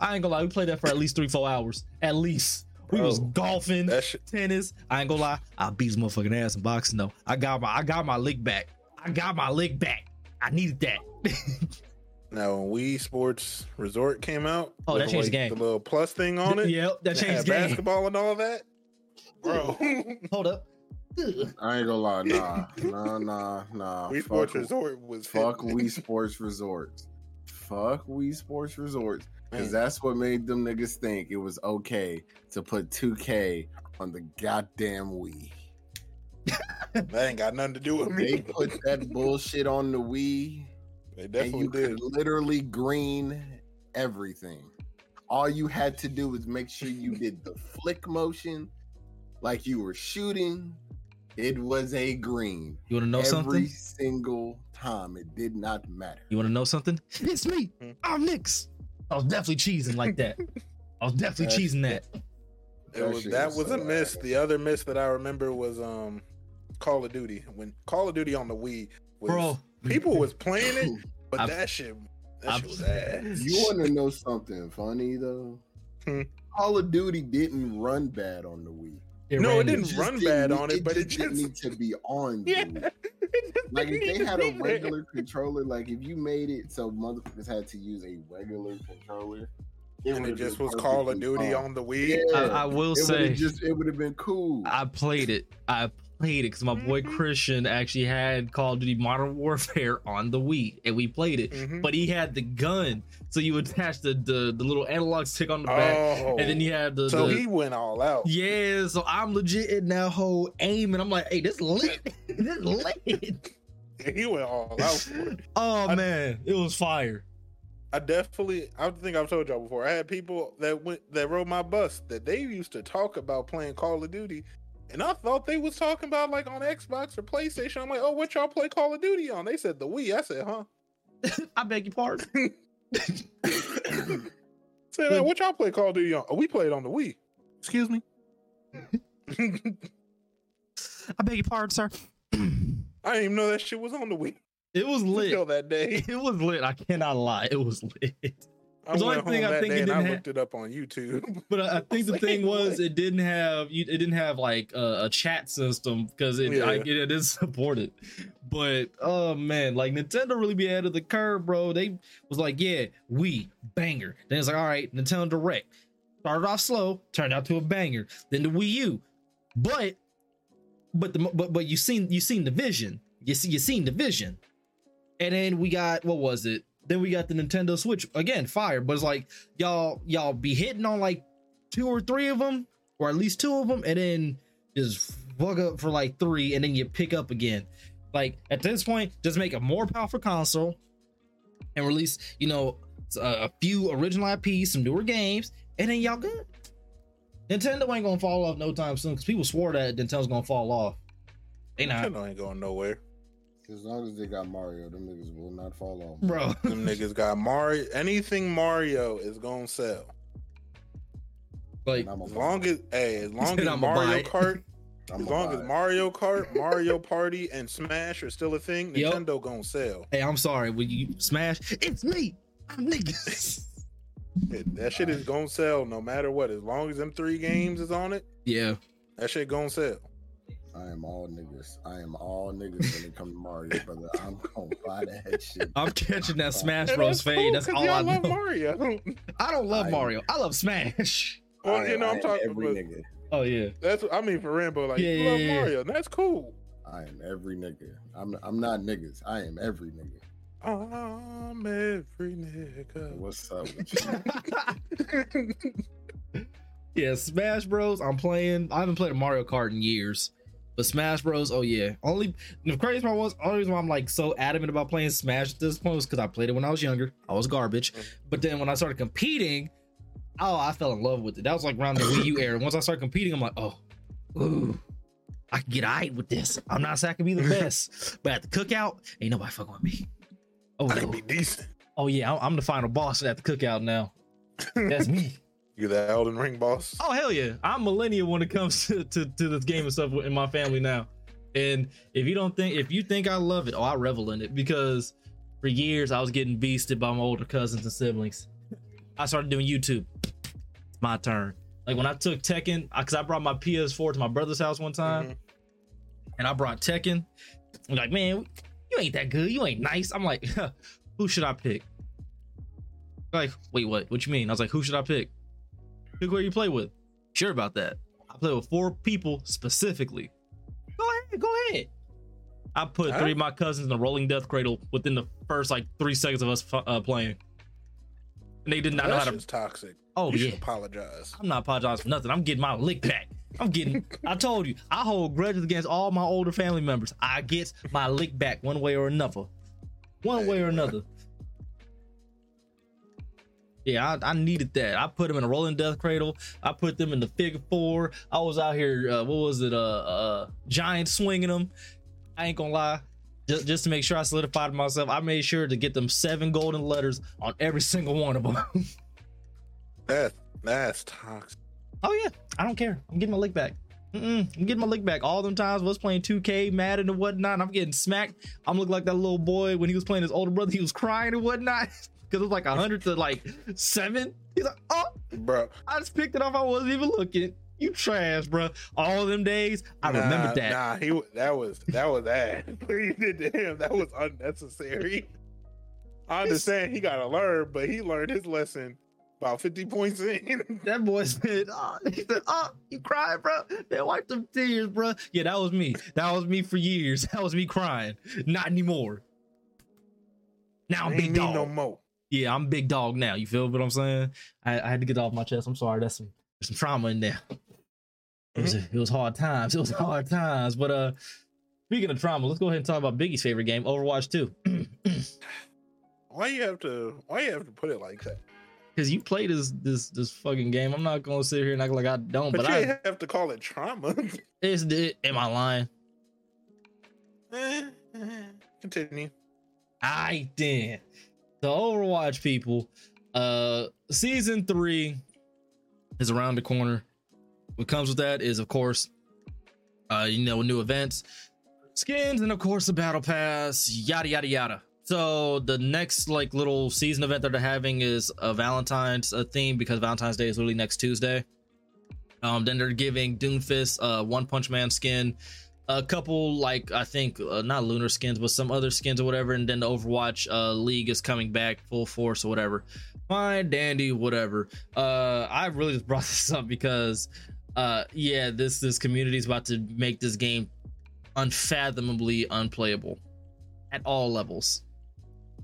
I ain't gonna lie, we played that for at least three, four hours. At least we was golfing, That shit. tennis. I ain't gonna lie, I beat his motherfucking ass in boxing though. I got my, I got my lick back. I got my lick back. I needed that. Now, when Wii Sports Resort came out, Oh, that with, changed the game. The little plus thing on it. yep, that changed the game. basketball and all that, bro. Hold up. I ain't gonna lie. Nah, nah, nah, nah. Wii Fuck- Sports Resort was Fuck hitting. Wii Sports Resorts. Fuck Wii Sports Resorts. Because that's what made them niggas think it was okay to put 2K on the goddamn Wii. that ain't got nothing to do with me. They put that bullshit on the Wii, They and definitely you did. literally green everything. All you had to do was make sure you did the flick motion like you were shooting. It was a green. You wanna know Every something? Every single time. It did not matter. You wanna know something? It's me. Hmm. I'm Nix. I was definitely cheesing like that. I was definitely That's- cheesing that. It That was that was was a miss. The other miss that I remember was um Call of Duty. When Call of Duty on the Wii was Bro. people was playing it, but I've- that shit that I've- shit was ass. You want to know something funny though? Hmm. Call of Duty didn't run bad on the Wii. No, it didn't just run didn't bad need- on it, but it didn't just- need to be on. The Yeah. Like if they had a regular controller, like if you made it so motherfuckers had to use a regular controller, and it just was Call of Duty fine. on the Wii. Yeah, I, I will it would say have just it would have been cool. I played it. I played it because my boy Mhm. Christian actually had Call of Duty Modern Warfare on the Wii, and we played it. Mhm. But he had the gun, so you attach the the, the little analog stick on the back, Oh, and then you had the, so the he went all out. yeah. So I'm legit in that whole aim, and I'm like, hey, this lit, this lit. He went all out for it. Oh I- man, it was fire. I definitely, I think I've told y'all before. I had people that went that rode my bus that they used to talk about playing Call of Duty, and I thought they was talking about like on Xbox or PlayStation. I'm like, oh, what y'all play Call of Duty on? They said the Wii. I said, huh? I beg your pardon. Say that. What y'all play Call of Duty on? Oh, we played on the Wii. Excuse me. I beg your pardon, sir. I didn't even know that shit was on the Wii It was lit. until that day. It was lit. I cannot lie. It was lit. I the only home thing I think it I didn't ha- looked it up on YouTube. But I, I think the like, thing was what? it didn't have you. It didn't have like a, a chat system because it I, Yeah. it, it is supported. But oh man, like Nintendo really be ahead of the curve, bro. They was like, yeah, we banger. Then it's like, all right, Nintendo Direct started off slow, turned out to a banger. Then the Wii U, but but the but but you seen you seen the vision. You see you seen the vision, and then we got what was it? Then we got the Nintendo Switch again, fire. But it's like y'all y'all be hitting on like two or three of them, or at least two of them, and then just fuck up for like three, and then you pick up again. Like at this point, just make a more powerful console and release, you know, a, a few original IPs, some newer games, and then y'all good. Nintendo ain't gonna fall off no time soon because people swore that Nintendo's gonna fall off. They not, Nintendo ain't going nowhere. As long as they got Mario, them niggas will not fall off. bro. Them niggas got Mario. Anything Mario is gonna sell. like, And I'm a As long as hey, as long as I'ma buy Mario it. Kart, as long as. Mario Kart, Mario Party, and Smash are still a thing, Yep. Nintendo gonna sell. hey, I'm sorry. When you smash, it's me. I'm niggas. It- that shit is gonna sell no matter what. As long as them three games is on it, yeah. that shit gonna sell. I am all niggas. I am all niggas when it comes to Mario, brother. I'm gonna buy that shit. I'm catching that Smash Bros. that's fade. That's 'cause all y'all I love know. Mario. I don't love I- Mario. I love Smash. well, I- you know, I I'm talking every about. nigga. Oh yeah. That's I mean for Rambo, like Yeah, you yeah, love yeah. Mario. and That's cool. I am every nigga. I'm I'm not niggas. I am every nigga. I'm every nigga. What's up with you? Yeah, Smash Bros. I'm playing. I haven't played a Mario Kart in years, but Smash Bros. Oh yeah. Only the crazy part was only reason why I'm like so adamant about playing Smash at this point was because I played it when I was younger. I was garbage, Mhm. but then when I started competing, oh, I fell in love with it. That was like around the Wii U era. Once I started competing, I'm like, oh, ooh, I can get aight with this. I'm not saying I can be the best, but at the cookout, ain't nobody fucking with me. Oh, I can be decent. oh yeah, I'm the final boss at the cookout now. That's me. You the Elden Ring boss? Oh hell yeah! I'm millennial when it comes to, to, to this game and stuff in my family now. And if you don't think, if you think I love it, oh, I revel in it because for years I was getting beasted by my older cousins and siblings. I started doing YouTube. It's my turn. Like when I took Tekken, because I brought my PS4 to my brother's house one time, Mhm. and I brought Tekken. I'm like, man, you ain't that good. You ain't nice. I'm like, who should I pick? Like, wait, what? What you mean? I was like, who should I pick? Pick who you play with. Sure about that. I play with four people specifically. Go ahead, go ahead. I put Huh? three of my cousins in a rolling death cradle within the first like three seconds of us uh, playing. And they did not know how to. shit's toxic. Oh you yeah, should apologize. I'm not apologizing for nothing. I'm getting my lick back. I'm getting. I told you, I hold grudges against all my older family members. I get my lick back one way or another. One way or another. Yeah, I, I needed that. I put them in a rolling death cradle. I put them in the figure four. I was out here. Uh, what was it? Uh, uh, giant swinging them. I ain't gonna lie. Just, just to make sure I solidified myself, I made sure to get them seven golden letters on every single one of them. That that's toxic. Oh yeah, I don't care. I'm getting my lick back. Mm-mm, I'm getting my lick back. All them times I was playing 2K, Madden and whatnot. And I'm getting smacked. I'm looking like that little boy when he was playing his older brother. He was crying and whatnot because it was like hundred to like seven. He's like, oh, Bro, I just picked it off. I wasn't even looking. You trash, bro. All them days, I nah, remember that. Nah, he that was that was that. What you did to him, that was unnecessary. I understand he gotta learn, but he learned his lesson about 50 points in. That boy said, oh, he said, oh, you crying, bro? Man, wipe them tears, bro. Yeah, that was me. That was me for years. That was me crying. Not anymore. Now I'm big dog. no more. Yeah, I'm big dog now. You feel what I'm saying? I, I had to get off my chest. I'm sorry. That's some there's some trauma in there. It was it was hard times. It was hard times. But uh, speaking of trauma, let's go ahead and talk about Biggie's favorite game, Overwatch 2. Why you have to why you have to put it like that? Because you play this this this fucking game. I'm not gonna sit here and act like I don't. But, But, you I have to call it trauma. it's it. Am I lying? Eh, eh, Continue. I then the Overwatch people. Uh, season three is around the corner. What comes with that is, of course, uh, you know, new events, skins, and of course the battle pass, yada yada yada. So the next like little season event that they're having is a Valentine's a theme because Valentine's Day is literally next Tuesday. Um, then they're giving Doomfist uh One Punch Man skin, a couple like I think uh, not lunar skins, but some other skins or whatever, and then the Overwatch uh league is coming back full force or whatever. Fine, dandy, whatever. Uh, I really just brought this up because uh yeah, this this community is about to make this game unfathomably unplayable at all levels.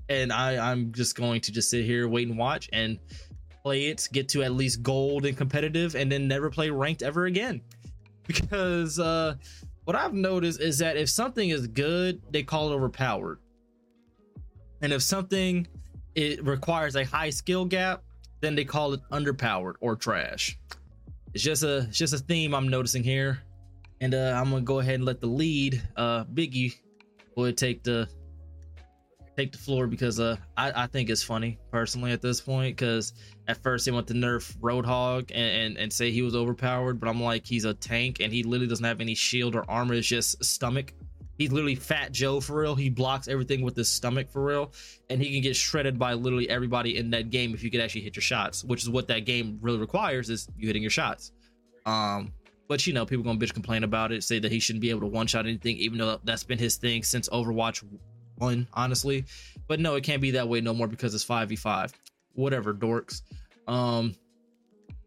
And I, I'm just going to just sit here, wait and watch and play it, get to at least gold and competitive, and then never play ranked ever again. because uh what I've noticed is that if something is good, they call it overpowered. And if something it requires a high skill gap, then they call it underpowered or trash. It's just a it's just a theme I'm noticing here. And uh I'm gonna go ahead and let the lead, uh Biggie, would take the take the floor because uh I, I think it's funny personally at this point because at first they want to nerf Roadhog and, and and say he was overpowered, but I'm like he's a tank and he literally doesn't have any shield or armor. It's just stomach. He's literally Fat Joe for real. He blocks everything with his stomach for real, and he can get shredded by literally everybody in that game if you could actually hit your shots, which is what that game really requires is you hitting your shots. Um, but you know, people gonna bitch complain about it, say that he shouldn't be able to one shot anything, even though that's been his thing since Overwatch one, honestly. But no, it can't be that way no more because it's 5v5. Whatever, dorks. Um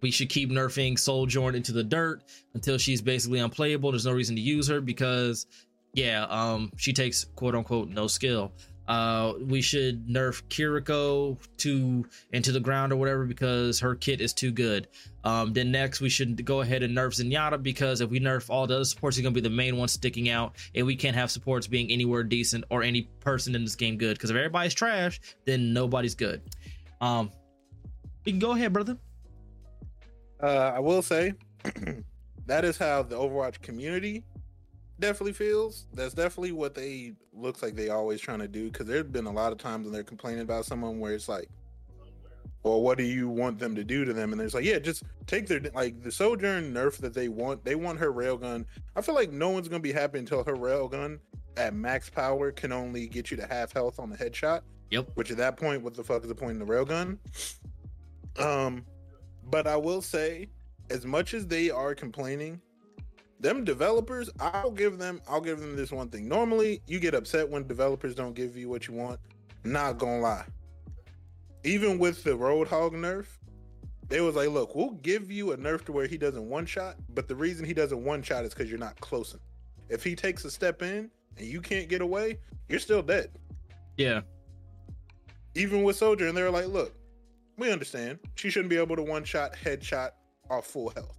we should keep nerfing Sojourn into the dirt until she's basically unplayable. There's no reason to use her because yeah, um she takes quote unquote no skill. Uh, we should nerf Kiriko to into the ground or whatever because her kit is too good. Um, then next we should go ahead and nerf Zenyatta because if we nerf all the other supports, he's gonna be the main one sticking out, and we can't have supports being anywhere decent or any person in this game good. Because if everybody's trash, then nobody's good. Um, you can go ahead, brother. Uh, I will say that is how the Overwatch community definitely feels. That's definitely what they looks like they always trying to do. Because there's been a lot of times when they're complaining about someone where it's like, "Well, what do you want them to do to them?" And there's like, "Yeah, just take their like the Sojourn nerf that they want. They want her railgun. I feel like no one's gonna be happy until her railgun at max power can only get you to half health on the headshot. Yep. Which at that point, what the fuck is the point in the railgun? Um, but I will say, as much as they are complaining, them developers, I'll give them, I'll give them this one thing. Normally, you get upset when developers don't give you what you want. Not gonna lie. Even with the Roadhog nerf, they was like, look, we'll give you a nerf to where he doesn't one shot, but the reason he doesn't one shot is because you're not close enough. If he takes a step in and you can't get away, you're still dead. Yeah. Even with Sojourn, and they're like, look, we understand. She shouldn't be able to one shot, headshot off full health.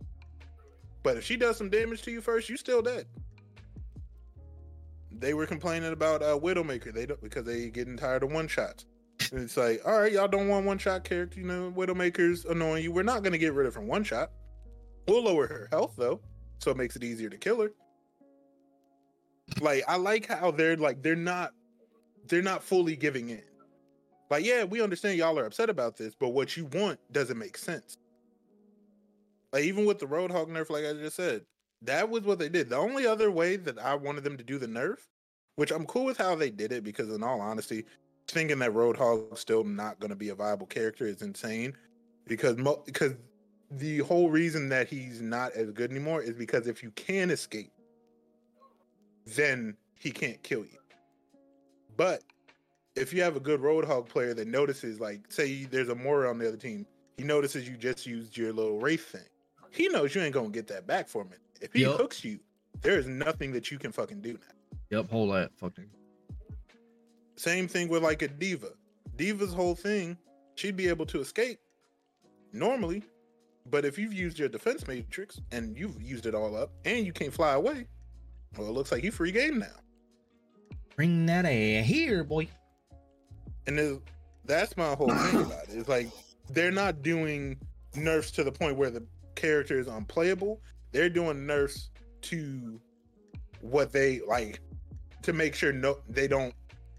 But if she does some damage to you first, you still dead. They were complaining about uh, Widowmaker. They don't because they getting tired of one shots. And it's like, all right, y'all don't want one shot character. You know, Widowmaker's annoying you. We're not gonna get rid of her one shot. We'll lower her health though, so it makes it easier to kill her. Like I like how they're like they're not they're not fully giving in. Like, yeah, we understand y'all are upset about this, but what you want doesn't make sense. Like, even with the Roadhog nerf, like I just said, that was what they did. The only other way that I wanted them to do the nerf, which I'm cool with how they did it, because in all honesty, thinking that Roadhog's still not going to be a viable character is insane. Because mo- because the whole reason that he's not as good anymore is because if you can escape, then he can't kill you. But if you have a good Roadhog player that notices, like, say there's a Moira on the other team, he notices you just used your little wraith thing. He knows you ain't gonna get that back for him. If he Yup. hooks you, there is nothing that you can fucking do now. Yep. Hold that. Fucking. Same thing with like a D.Va. D.Va's whole thing, she'd be able to escape normally, but if you've used your defense matrix and you've used it all up and you can't fly away, well, it looks like you free game now. Bring that ass here, boy. And that's my whole thing about it. It's like they're not doing nerfs to the point where the character is unplayable. They're doing nerfs to what they like to make sure no they don't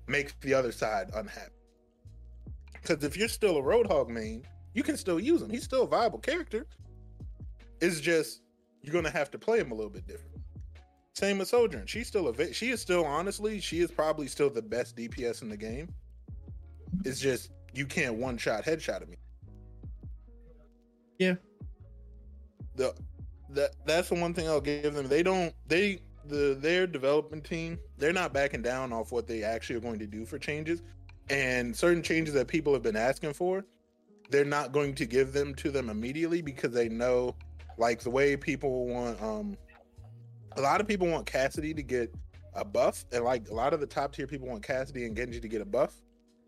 make the other side unhappy. Because if you're still a Roadhog main, you can still use him. He's still a viable character. It's just you're gonna have to play him a little bit different. Same with Sojourn. She's still a she is still honestly she is probably still the best DPS in the game. It's just you can't one shot headshot at me. Yeah. The that that's the one thing I'll give them. They don't they the their development team they're not backing down off what they actually are going to do for changes and certain changes that people have been asking for they're not going to give them to them immediately because they know like the way people want um a lot of people want Cassidy to get a buff and like a lot of the top tier people want Cassidy and Genji to get a buff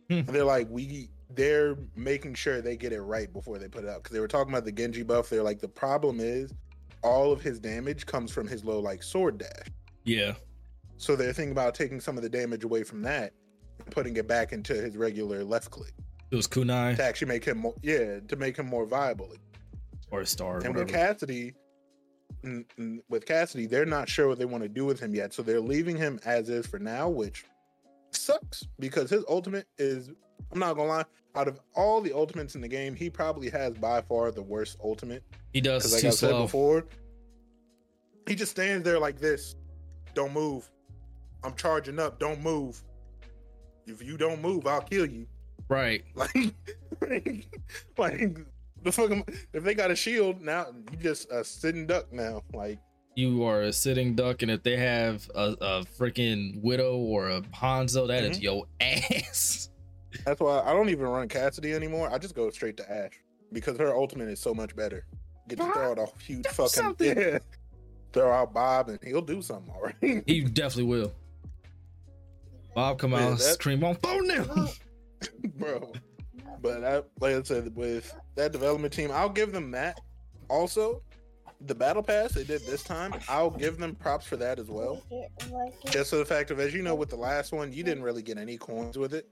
Hmm. and they're like we they're making sure they get it right before they put it out because they were talking about the Genji buff they're like the problem is all of his damage comes from his low like sword dash. Yeah. So they're thinking about taking some of the damage away from that and putting it back into his regular left click It was kunai to actually make him more yeah to make him more viable. or a star. And with Cassidy, with Cassidy, they're not sure what they want to do with him yet, so they're leaving him as is for now, which sucks because his ultimate is. I'm not gonna lie. Out of all the ultimates in the game, he probably has by far the worst ultimate. he does Because, like too I said slow. before, he just stands there like this. Don't move. I'm charging up. Don't move. If you don't move, I'll kill you. Right. Like, like the fucking if they got a shield now, you just a sitting duck now. Like You are a sitting duck, and if they have a, a freaking widow or a Hanzo, that is Mhm. your ass. That's why I don't even run Cassidy anymore. I just go straight to Ashe because her ultimate is so much better. Get to throw out a huge do fucking something. yeah. Throw out Bob and he'll do something already. He definitely will. Bob come Yeah, out and scream on phone now. bro. But I, like I said, with that development team, I'll give them that. Also, the battle pass they did this time, I'll give them props for that as well. Just for the fact of, as you know, with the last one, you didn't really get any coins with it.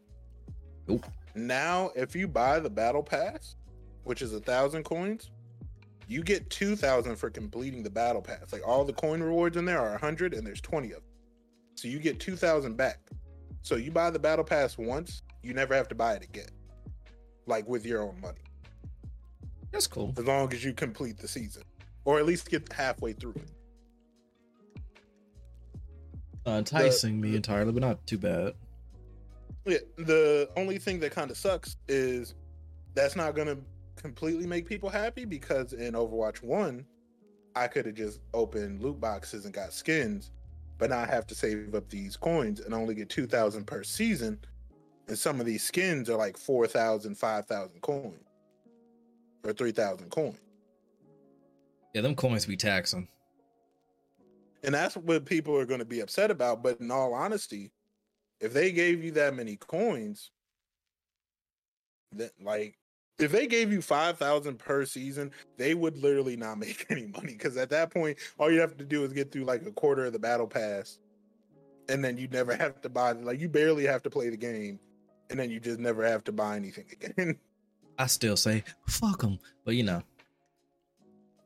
Nope. Now, if you buy the battle pass, which is a thousand coins, you get two thousand for completing the battle pass. Like all the coin rewards in there are a hundred, and there's twenty of them. So you get two thousand back. So you buy the battle pass once, you never have to buy it again. Like with your own money, That's cool. as long as you complete the season, or at least get halfway through it. Uh, enticing me entirely, but not too bad. Yeah, the only thing that kind of sucks is that's not going to completely make people happy because in Overwatch 1, I could have just opened loot boxes and got skins, but now I have to save up these coins and only get 2,000 per season. And some of these skins are like 4,000, 5,000 coins or 3,000 coins. Yeah, them coins be taxing. And that's what people are going to be upset about. But in all honesty, if they gave you that many coins, that like if they gave you five thousand per season, they would literally not make any money because at that point, all you have to do is get through like a quarter of the battle pass, and then you never have to buy. Like you barely have to play the game, and then you just never have to buy anything again. I still say fuck them, but you know,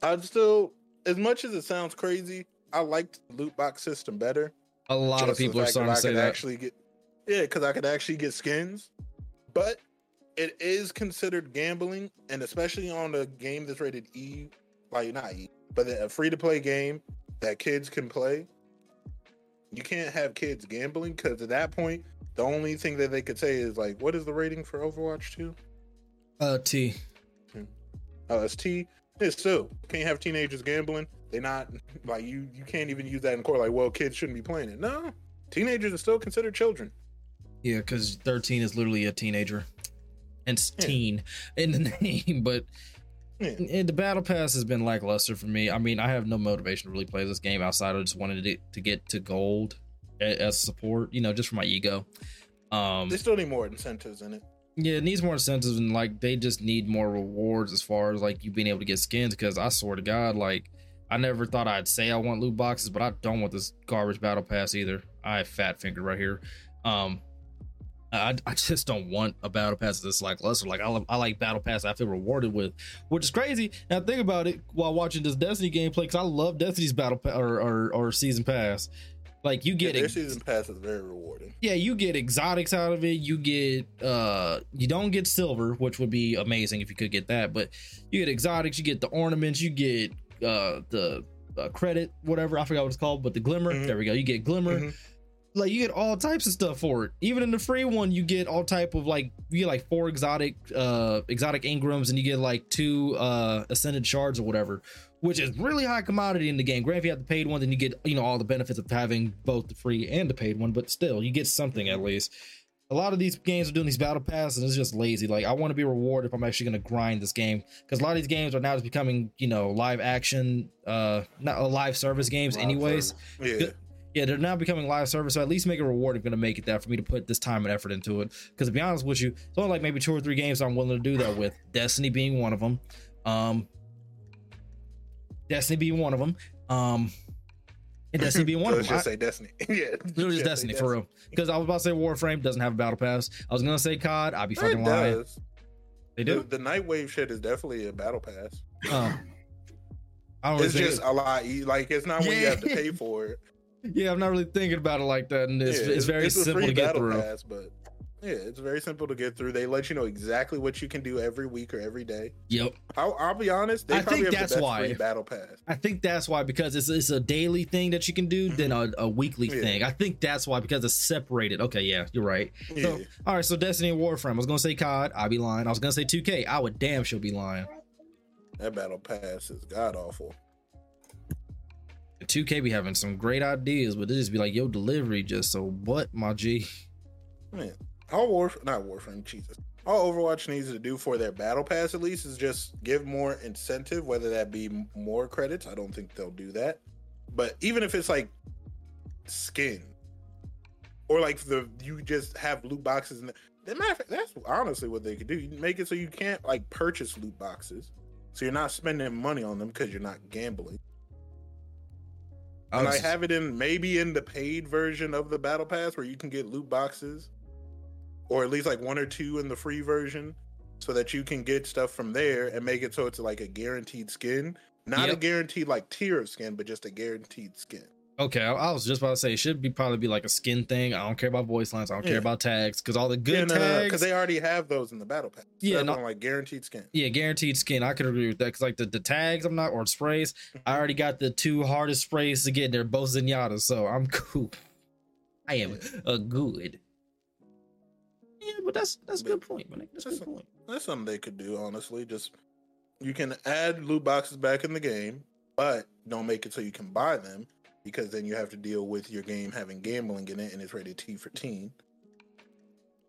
I'm still, as much as it sounds crazy, I liked the loot box system better. a lot of Just people are starting to I say that. Actually get, yeah, because I could actually get skins, but it is considered gambling, and especially on a game that's rated E, like not E, but a free to play game that kids can play. You can't have kids gambling because at that point, the only thing that they could say is like, "What is the rating for Overwatch 2? Uh, T. Oh, it's T. It's still can't have teenagers gambling. They're not like you. You can't even use that in court. Like, well, kids shouldn't be playing it. No, teenagers are still considered children. Yeah, because 13 is literally a teenager. And it's Yeah. teen in the name, but Yeah. the battle pass has been lackluster for me. I mean, I have no motivation to really play this game outside of just wanting to, to get to gold as support, you know, just for my ego. Um, They still need more incentives in it. yeah, it needs more incentives and like they just need more rewards as far as like you being able to get skins. Because I swear to God, like I never thought I'd say I want loot boxes, but I don't want this garbage battle pass either. I have fat finger right here. Um, I, I just don't want a battle pass that's like lesser. Like I, I like battle pass I feel rewarded with, which is crazy. Now think about it while watching this Destiny gameplay because I love Destiny's battle pa- or, or or season pass. Like you Yeah, get their ex- season pass is very rewarding. yeah, you get exotics out of it. You get uh you don't get silver, which would be amazing if you could get that, but you get exotics, you get the ornaments, you get uh the uh, credit, whatever, I forgot what it's called, but the glimmer. Mhm. There we go. You get glimmer. Mhm. Like you get all types of stuff for it. Even in the free one, you get all type of like you get like four exotic uh exotic Engrams and you get like two uh ascended shards or whatever, which is really high commodity in the game. Granted, if you have the paid one, then you get you know all the benefits of having both the free and the paid one, but still you get something at least. A lot of these games are doing these battle passes, and it's just lazy. Like I want to be rewarded if I'm actually going to grind this game, because a lot of these games are now just becoming, you know, live action, uh, not uh, live service games, Live anyways. service. Yeah, Good. Yeah, they're now becoming live service, so at least make a reward if I'm going to make it that for me to put this time and effort into it. Because to be honest with you, it's only like maybe two or three games I'm willing to do that with. Destiny being one of them. Um, Destiny being one of them. Um, and Destiny being one So of them. just say Destiny. yeah, Literally just Destiny for real. Because I was about to say Warframe doesn't have a battle pass. I was gonna say COD. I'd be It fucking lying. does. They The, do. the Nightwave shit is definitely a battle pass. I don't It's just think a lot. Like it's not when you have to pay for it. Yeah, I'm not really thinking about it like that. And it's, Yeah, it's very a simple to get through. Pass, but yeah, it's very simple to get through. They let you know exactly what you can do every week or every day. Yep. I'll, I'll be honest. They I probably think have that's the best why. battle pass. I think that's why because it's it's a daily thing that you can do than mm-hmm. a, a weekly Yeah. thing. I think that's why because it's separated. Okay, yeah, you're right. Yeah, So, all right, so Destiny and Warframe. I was gonna say COD. I'd be lying. I was gonna say 2K. I would damn sure be lying. that battle pass is god awful. 2K be having some great ideas, but it just be like, yo, delivery just so what, my G. Man, all War not Warframe, Jesus. All Overwatch needs to do for their battle pass at least is just give more incentive, whether that be more credits. I don't think they'll do that. But even if it's like skin or like the you just have loot boxes and fact, that's honestly what they could do. You make it so you can't like purchase loot boxes. So you're not spending money on them because you're not gambling. I And was- I have it in maybe in the paid version of the battle pass where you can get loot boxes, or at least like one or two in the free version, so that you can get stuff from there and make it so it's like a guaranteed skin, not a guaranteed like tier of skin, but just a guaranteed skin. Okay, I, I was just about to say it should be probably be like a skin thing. I don't care about voice lines. I don't care about tags because all the good because tags. they already have those in the battle pass. So Yeah, that's no- on, like guaranteed skin. yeah, guaranteed skin. I could agree with that because like the, the tags, I'm not or sprays. I already got the two hardest sprays to get. They're both Zenyatta, so I'm cool. I am a good. Yeah, but that's that's a good point, man. That's a good point. That's something they could do, honestly. Just you can add loot boxes back in the game, but don't make it so you can buy them because then you have to deal with your game having gambling in it and it's rated T for teen.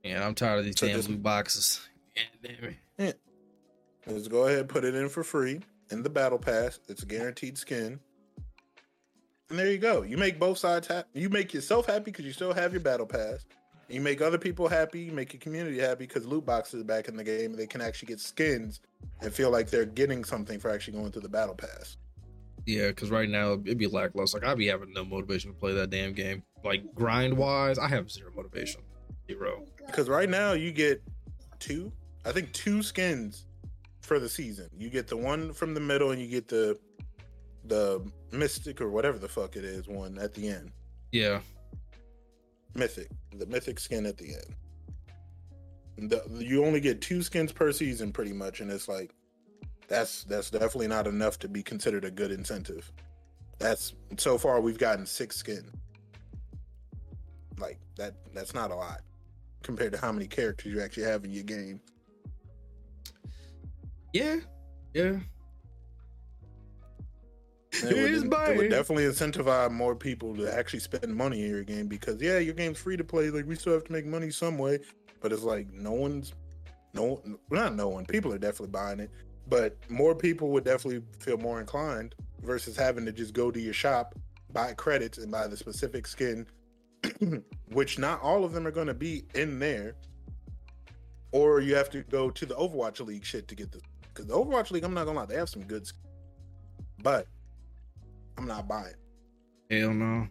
Yeah, I'm tired of these So damn just- loot boxes. Yeah. Let's go ahead and put it in for free in the battle pass. It's a guaranteed skin. And there you go. You make both sides happy. You make yourself happy because you still have your battle pass. You make other people happy. You make your community happy because loot boxes are back in the game. And they can actually get skins and feel like they're getting something for actually going through the battle pass. Yeah, because right now it'd be lackluster. Like I'd be having no motivation to play that damn game. Like grind wise, I have zero motivation. Zero. Because right now you get two, I think two skins for the season. You get the one from the middle, and you get the the mystic or whatever the fuck it is one at the end. Yeah. Mythic, the mythic skin at the end. The, you only get two skins per season, pretty much, and it's like that's that's definitely not enough to be considered a good incentive. That's so far we've gotten six skin. Like that that's not a lot compared to how many characters you actually have in your game. Yeah. Yeah. It would, Here's it would definitely incentivize more people to actually spend money in your game because yeah, your game's free to play. Like we still have to make money some way, but it's like no one's no not no one. People are definitely buying it, but more people would definitely feel more inclined versus having to just go to your shop, buy credits, and buy the specific skin, which not all of them are going to be in there. Or you have to go to the Overwatch League shit to get the because the Overwatch League. I'm not gonna lie, they have some good, skins, but I'm not buying Hell no.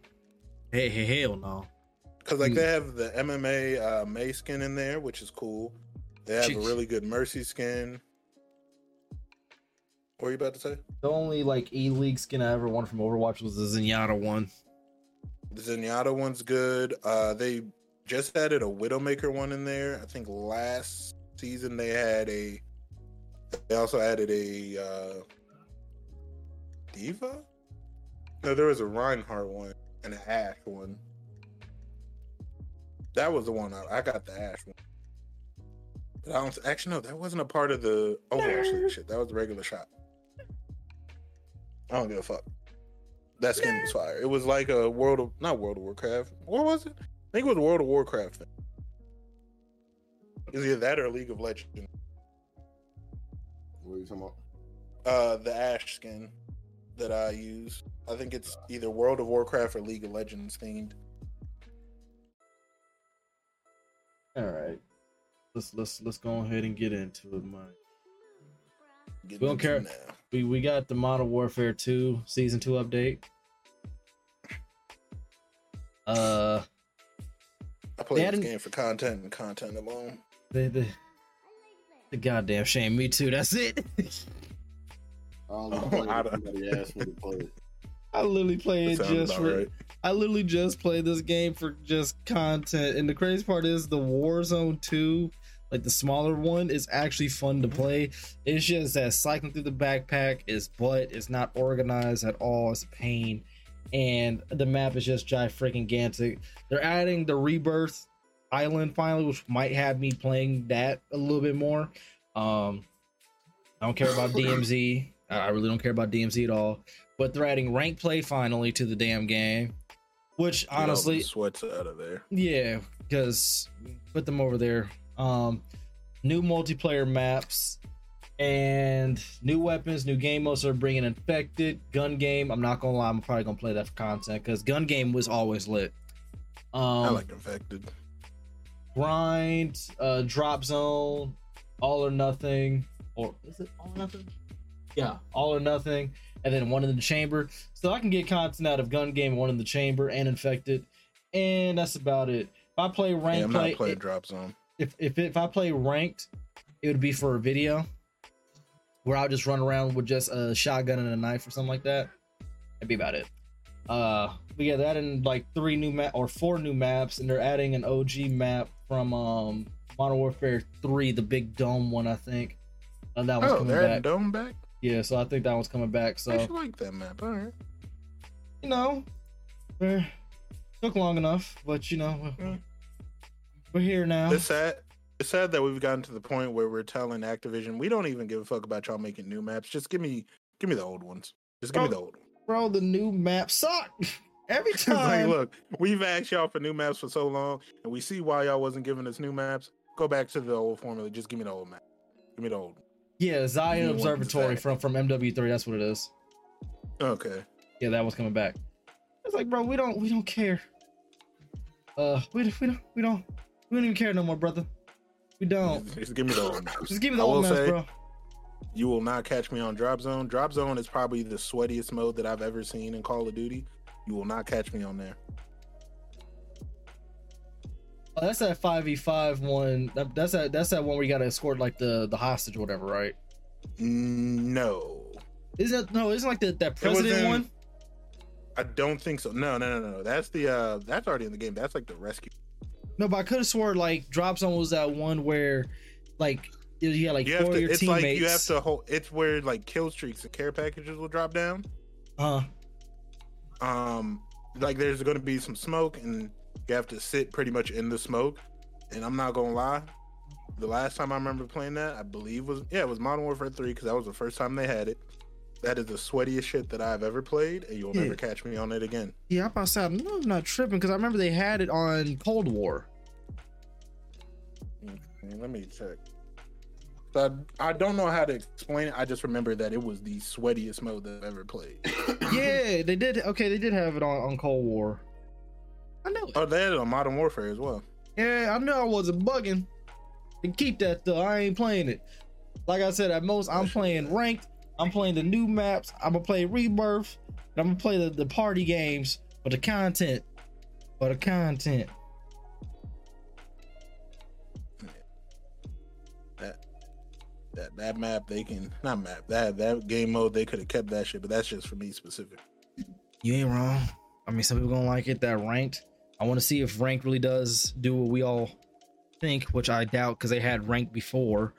Hey, hey, hell no. because like Hmm. they have the MMA uh, May skin in there, which is cool. They have a really good Mercy skin. What were you about to say? The only like E League skin I ever won from Overwatch was the Zenyatta one. The Zenyatta one's good. Uh, they just added a Widowmaker one in there. I think last season they had a. They also added a uh, D.Va. No, there was a Reinhardt one and an Ashe one. That was the one I, I got the Ashe one. But I don't actually no, that wasn't a part of the Overwatch shit. That was the regular shot. I don't give a fuck. That skin was fire. It was like a World of not World of Warcraft. What was it? I think it was a World of Warcraft thing. Is either that or League of Legends. What are you talking about? Uh, the Ashe skin that I use. I think it's either World of Warcraft or League of Legends themed. All right. Let's let's let's go ahead and get into it, man. We don't care. Now. We we got the Modern Warfare 2 season 2 update. Uh I play this hadn't- game for content and content alone. the the, the goddamn shame. Me too. That's it. I Oh, I if don't- somebody asked me to play. I literally play That it just for right. I literally just play this game for just content. And the crazy part is the Warzone 2, like the smaller one, is actually fun to play. It's just that cycling through the backpack is butt. It's not organized at all. It's a pain. And the map is just giant freaking gigantic. They're adding the rebirth island finally, which might have me playing that a little bit more. Um I don't care about DMZ. I really don't care about DMZ at all. But they're adding rank play finally to the damn game. Which Get all the honestly, sweats out of there. yeah, because put them over there. Um, new multiplayer maps and new weapons, new game modes are bringing infected gun game. I'm not gonna lie, I'm probably gonna play that for content because gun game was always lit. Um, I like infected. grind, uh, drop zone, all or nothing, or is it all or nothing? Yeah, all or nothing, and then one in the chamber. So I can get content out of gun game, one in the chamber, and infected, and that's about it. If I play Yeah, ranked I'm play, not playing drop zone. If if if I play ranked, it would be for a video where I'll just run around with just a shotgun and a knife or something like that. That'd be about it. Uh, but yeah, that and like three new map or four new maps, and they're adding an OG map from um Modern Warfare Three, the big dome one, I think. And that one's Oh, coming they're adding back. dome back. Yeah, so I think that one's coming back. I So actually like that map. All right. you know, we're took long enough, but you know, Mm. We're here now. It's sad. It's sad that we've gotten to the point where we're telling Activision we don't even give a fuck about y'all making new maps. Just give me, give me the old ones. Just give me Oh. the old ones. Bro, the new maps suck every It's like, time. look, we've asked y'all for new maps for so long, and we see why y'all wasn't giving us new maps. Go back to the old formula. Just give me the old map. Give me the old. Yeah, Zion Observatory from from MW3. That's what it is. Okay. Yeah, that was coming back. It's like, bro, we don't we don't care. Uh, we we don't we don't we don't even care no more, brother. We don't. Just, give me the old maps. Just give me the I old maps, say- bro. You will not catch me on Drop Zone. Drop Zone is probably the sweatiest mode that I've ever seen in Call of Duty. You will not catch me on there. Oh, that's that five v five one. That, that's that that's that one where you gotta escort like the the hostage or whatever, right? No. Isn't that no? Isn't like the that president in- one? I don't think so. No, no, no, no. That's the uh that's already in the game. That's like the rescue. No, but I could have swore like Drop Zone was that one where like you had like You four to your it's teammates. like you have to hold it's where like kill streaks and care packages will drop down. Uh, Um like there's gonna be some smoke and you have to sit pretty much in the smoke. And I'm not gonna lie. The last time I remember playing that, I believe was yeah, it was Modern Warfare 3 because that was the first time they had it. That is the sweatiest shit that I've ever played, and you'll Yeah. never catch me on it again. yeah, I'm about to say I'm not, I'm not tripping because I remember they had it on Cold War. Mm, Let me check. So I, I don't know how to explain it. I just remember that it was the sweatiest mode that I've ever played. yeah, they did. Okay, they did have it on, on Cold War. I know. it. Oh, they had it on Modern Warfare as well. Yeah, I know I wasn't bugging. And keep that though. I ain't playing it. Like I said, at most I'm playing ranked. I'm playing the new maps. I'm gonna play Rebirth. And I'm gonna play the, the party games for the content. For the content. That that map they can not map that that game mode they could have kept that shit, but that's just for me specific. You ain't wrong. I mean, some people gonna like it that ranked. I want to see if ranked really does do what we all think, which I doubt because they had ranked before.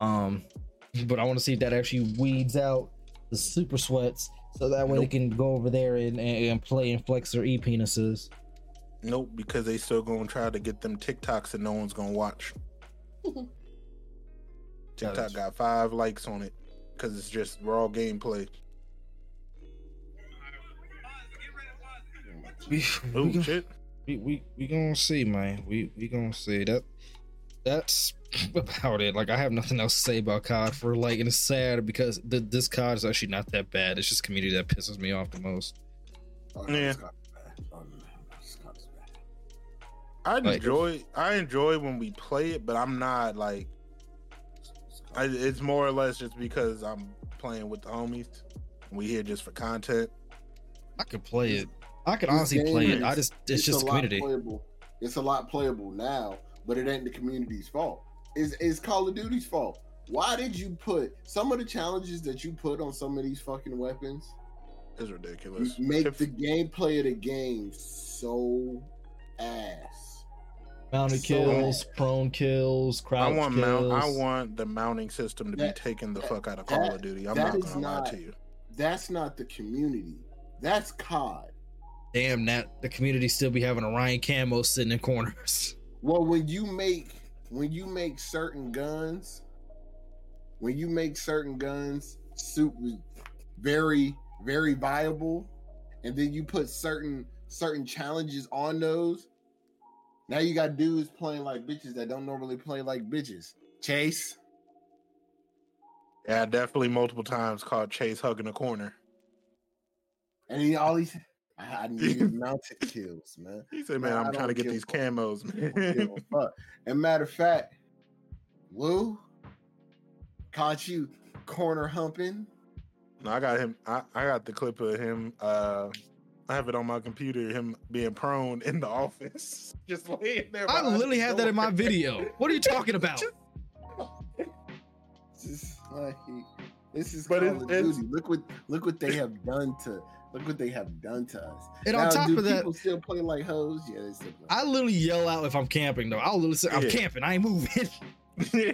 Um, but I want to see if that actually weeds out the super sweats, so that way they can go over there and, and, and play and flex their e penises. Nope, because they still gonna try to get them TikToks that no one's gonna watch. TikTok got five likes on it because it's just raw gameplay. We, Oh we, gon- shit! we, we, we gonna see, man. We we gonna see that. That's about it. Like I have nothing else to say about COD for like, and it's sad because the, this COD is actually not that bad. It's just community that pisses me off the most. Oh, Yeah. it's not bad. Oh, no, it's not as bad. I Like- enjoy I enjoy when we play it, but I'm not like It's- it's I, it's more or less just because I'm playing with the homies. We here just for content. I could play it. I could honestly game play it. I just it's, just a the lot community. Playable. It's a lot playable now, but it ain't the community's fault. It's, it's Call of Duty's fault. Why did you put some of the challenges that you put on some of these fucking weapons? It's ridiculous. Make If- the gameplay of the game so ass. Mounted so kills, bad. prone kills, I crouch want kills. mount. I want the mounting system to That- be taken the that- fuck out of Call that- of Duty. I'm not gonna lie to you. That's not the community. That's COD. Damn, that the community still be having Orion camo sitting in corners. Well, when you make when you make certain guns, when you make certain guns super very very viable, and then you put certain certain challenges on those, now you got dudes playing like bitches that don't normally play like bitches. Chase, Yeah, definitely multiple times caught Chase hugging a corner. and he all these I I need mounted kills, man. He said, "Man, Man, I I'm trying to get these fuck. camos, man." And matter of fact, Wu caught you corner humping. no, I got him. I, I got the clip of him. Uh, I have it on my computer. Him being prone in the office, just laying there. I literally the had that in my video. What are you talking about? Just like this is But Call it's- of Duty. Look what look what they have done to look what they have done to us. And on top do of that, people still play like hoes. Yeah, they still play. I literally yell out if I'm camping though. I'll literally say I'm Yeah. camping. I ain't moving. yeah,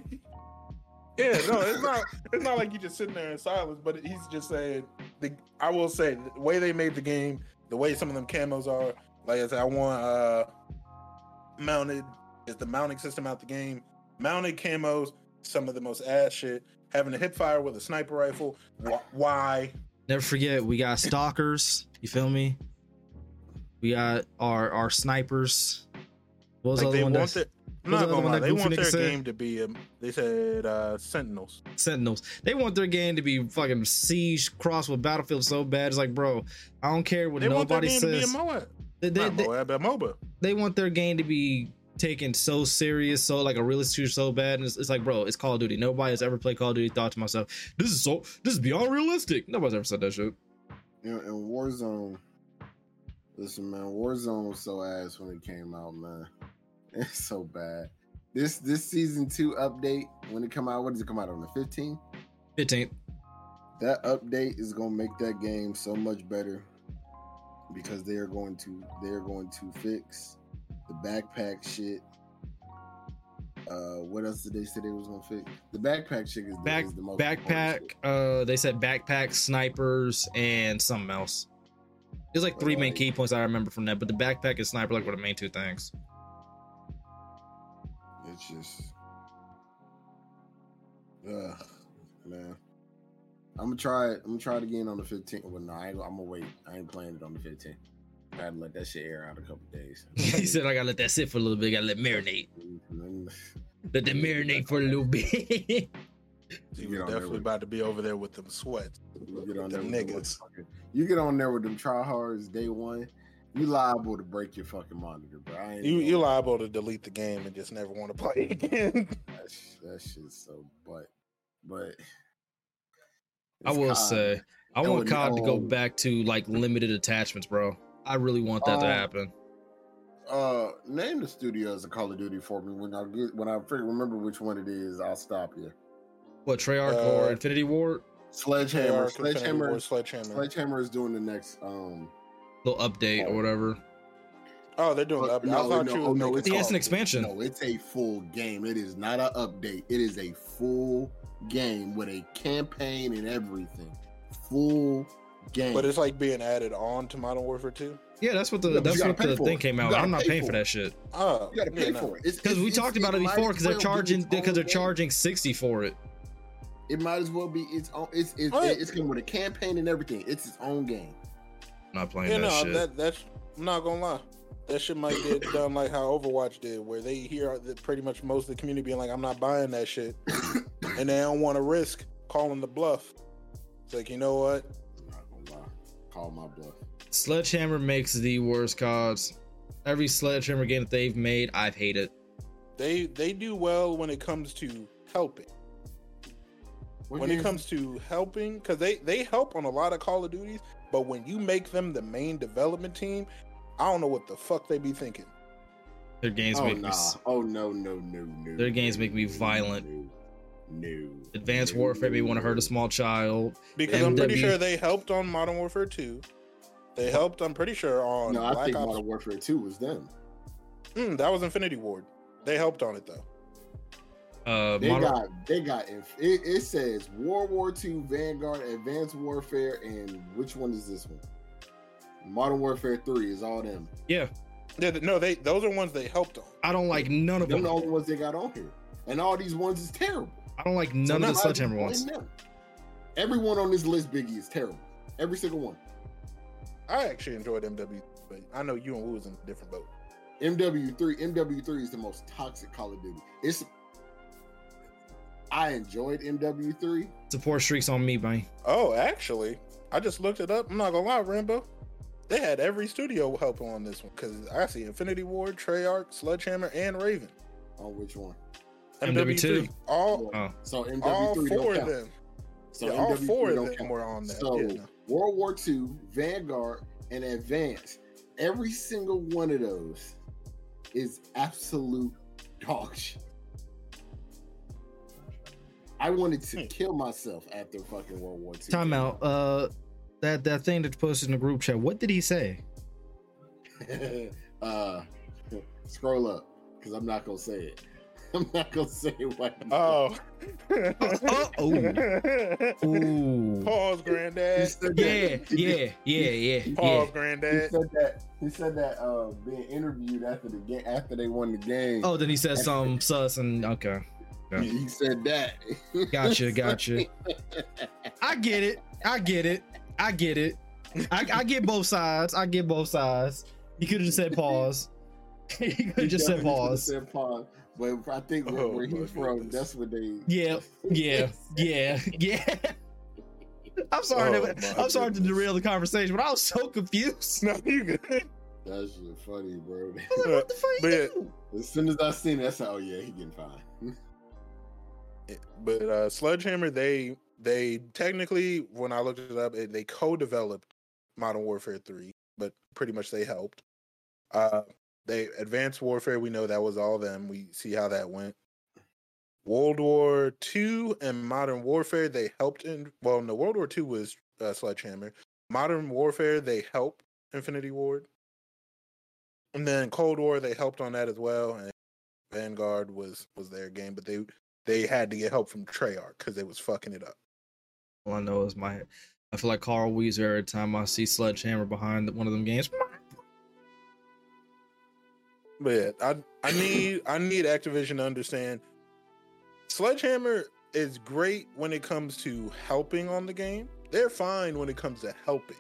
no, it's not. It's not like you just sitting there in silence. But he's just saying. The, I will say the way they made the game, the way some of them camos are. Like I said, I want uh mounted. Is the mounting system out the game? Mounted camos, some of the most ass shit. Having a hip fire with a sniper rifle. Wh- Why? Never forget, we got stalkers. You feel me? We got our our snipers. What was Like the they other one? want That's their, I'm not gonna lie, they want their said? game to be. Um, they said uh Sentinels. Sentinels. They want their game to be fucking siege cross with Battlefield so bad. It's like, bro, I don't care what They want their nobody game says. to be a MOAB. They, they, they, MOBA. they want their game to be taken so serious, so like a realist shooter so bad. And it's, it's like, bro, it's Call of Duty. Nobody has ever played Call of Duty thought to myself, this is so this is beyond realistic. Nobody's ever said that shit. You know, and Warzone. Listen, man, Warzone was so ass when it came out, man. It's so bad. This this season two update when it come out, what does it come out on the 15th? 15th. That update is gonna make that game so much better because they are going to they are going to fix the backpack shit. Uh, what else did they say they was gonna fix? The backpack shit is the, Back is the most backpack. Uh, they said backpack, snipers, and something else. There's like three main key points I remember from that, but the backpack and sniper like were the main two things. It's just, ugh, man. I'm gonna try it. I'm gonna try it again on the 15th. Well, no, I I'm gonna wait. I ain't playing it on the 15th. I gotta let that shit air out a couple days. he said I gotta let that sit for a little bit. Gotta let it marinate. Let that marinate for a little bit. You was get definitely about to be over there with them sweats. You get on there Them with them niggas. motherfucking- You get on there with them tryhards day one. You liable to break your fucking monitor, bro. I You you liable to delete the game and just never want to play again. That, sh- that shit's so but but I will COD. say, I want COD to go back to like limited attachments, bro. I really want that to Um, happen. Uh, name the studios of Call of Duty for me. When I get when I figure remember which one it is, I'll stop you. What Treyarch uh, or Infinity Ward? Sledgehammer, Treyarch, Infinity Sledgehammer, Ward, Sledgehammer. Sledgehammer is doing the next. Um, Little update or whatever. Oh, they're doing. But the update. no, I thought no, you oh, no, it's it's an expansion. no, it's a full game. It is not an update. It is a full game with a campaign and everything. Full game. But it's like being added on to Modern Warfare 2. Yeah, that's what the Yeah, but you that's gotta what the thing it. came out. I'm not pay paying for for that shit Oh, you got to yeah, pay no. for it. Because we it's- talked it's- about it before as because they're charging because they're game. charging sixty for it. It might as well be its own. It's it's, it's coming with a campaign and everything. It's its own game. I'm not playing Yeah, that no, shit. that that's. I'm not gonna lie. That shit might get done like how Overwatch did, where they hear that pretty much most of the community being like, "I'm not buying that shit," and they don't want to risk calling the bluff. It's like, you know what? Call my bluff. Sledgehammer makes the worst cards. Every Sledgehammer game that they've made, I've hated. They they do well when it comes to helping. What when it comes to helping, because they they help on a lot of Call of Duties, but when you make them the main development team, I don't know what the fuck they be thinking. Their games oh make me nah. s- Oh no no no no. Their games make me no, violent. No. no, New advanced no, Warfare may want to hurt a small child. Because I'm pretty sure they helped on Modern Warfare 2. They helped, I'm pretty sure, on No, I Black think Ops. Modern Warfare 2 was them. Mm, that was Infinity Ward. They helped on it though. Uh, They Modern- got they got inf- it, it says World War II, Vanguard, Advanced Warfare, and which one is this one? Modern Warfare 3 is all them. yeah, Yeah, no, they those are ones they helped on. I don't like none of Them them. the only ones they got on here. And all these ones is terrible. I don't like So none of the I Sledgehammer blame ones. them. Everyone on this list, Biggie, is terrible. Every single one. I actually enjoyed MW, but I know you and Wu was in a different boat. MW3, MW3 is the most toxic Call of Duty. It's I enjoyed MW3. Support streaks on me, man. Oh, actually, I just looked it up. I'm not gonna lie, Rambo. They had every studio helping on this one because I see Infinity Ward, Treyarch, Sledgehammer, and Raven. On which one? MW2. All Oh, So MW3 all don't four of count. them. So yeah, all MW3 four don't of them count. were on that. So yeah, no. World War II, Vanguard, and Advance. Every single one of those is absolute dog shit. I wanted to Hmm. kill myself after fucking World War II. time out. Uh, that that thing that you posted in the group chat. What did he say? uh, scroll up because I'm not gonna say it. I'm not gonna say what. Oh. oh. Ooh. Pause, granddad. said Yeah, yeah, yeah, yeah, Pause, yeah. He granddad. said that. He said that. Uh, being interviewed after the game, after they won the game. Oh, then he said some sus and okay. he, he said that. Gotcha, gotcha. I get it. I get it. I get it. I, I get both sides. I get both sides. You could have just said pause. you could have just said pause. Said pause. But I think where, Oh, where my he's from, goodness. that's what they. Yeah, yeah, yeah, yeah. I'm sorry. Oh, to, I'm sorry to derail the conversation, but I was so confused. No, you good. That's just funny, bro. I'm like, what the fuck But you do? as soon as I seen it, I said, "Oh yeah, he getting fine." but uh Sledgehammer, they they technically, when I looked it up, it, they co-developed Modern Warfare Three, but pretty much they helped. Uh, they Advanced Warfare, we know that was all them. We see how that went. World War Two and Modern Warfare, they helped in. Well, no, World War Two was uh, Sledgehammer. Modern Warfare, they helped Infinity Ward, and then Cold War, they helped on that as well. And Vanguard was was their game, but they they had to get help from Treyarch because they was fucking it up. All I know is my. I feel like Carl Wheezer every time I see Sledgehammer behind one of them games. But yeah, I I need I need Activision to understand. Sledgehammer is great when it comes to helping on the game. They're fine when it comes to helping.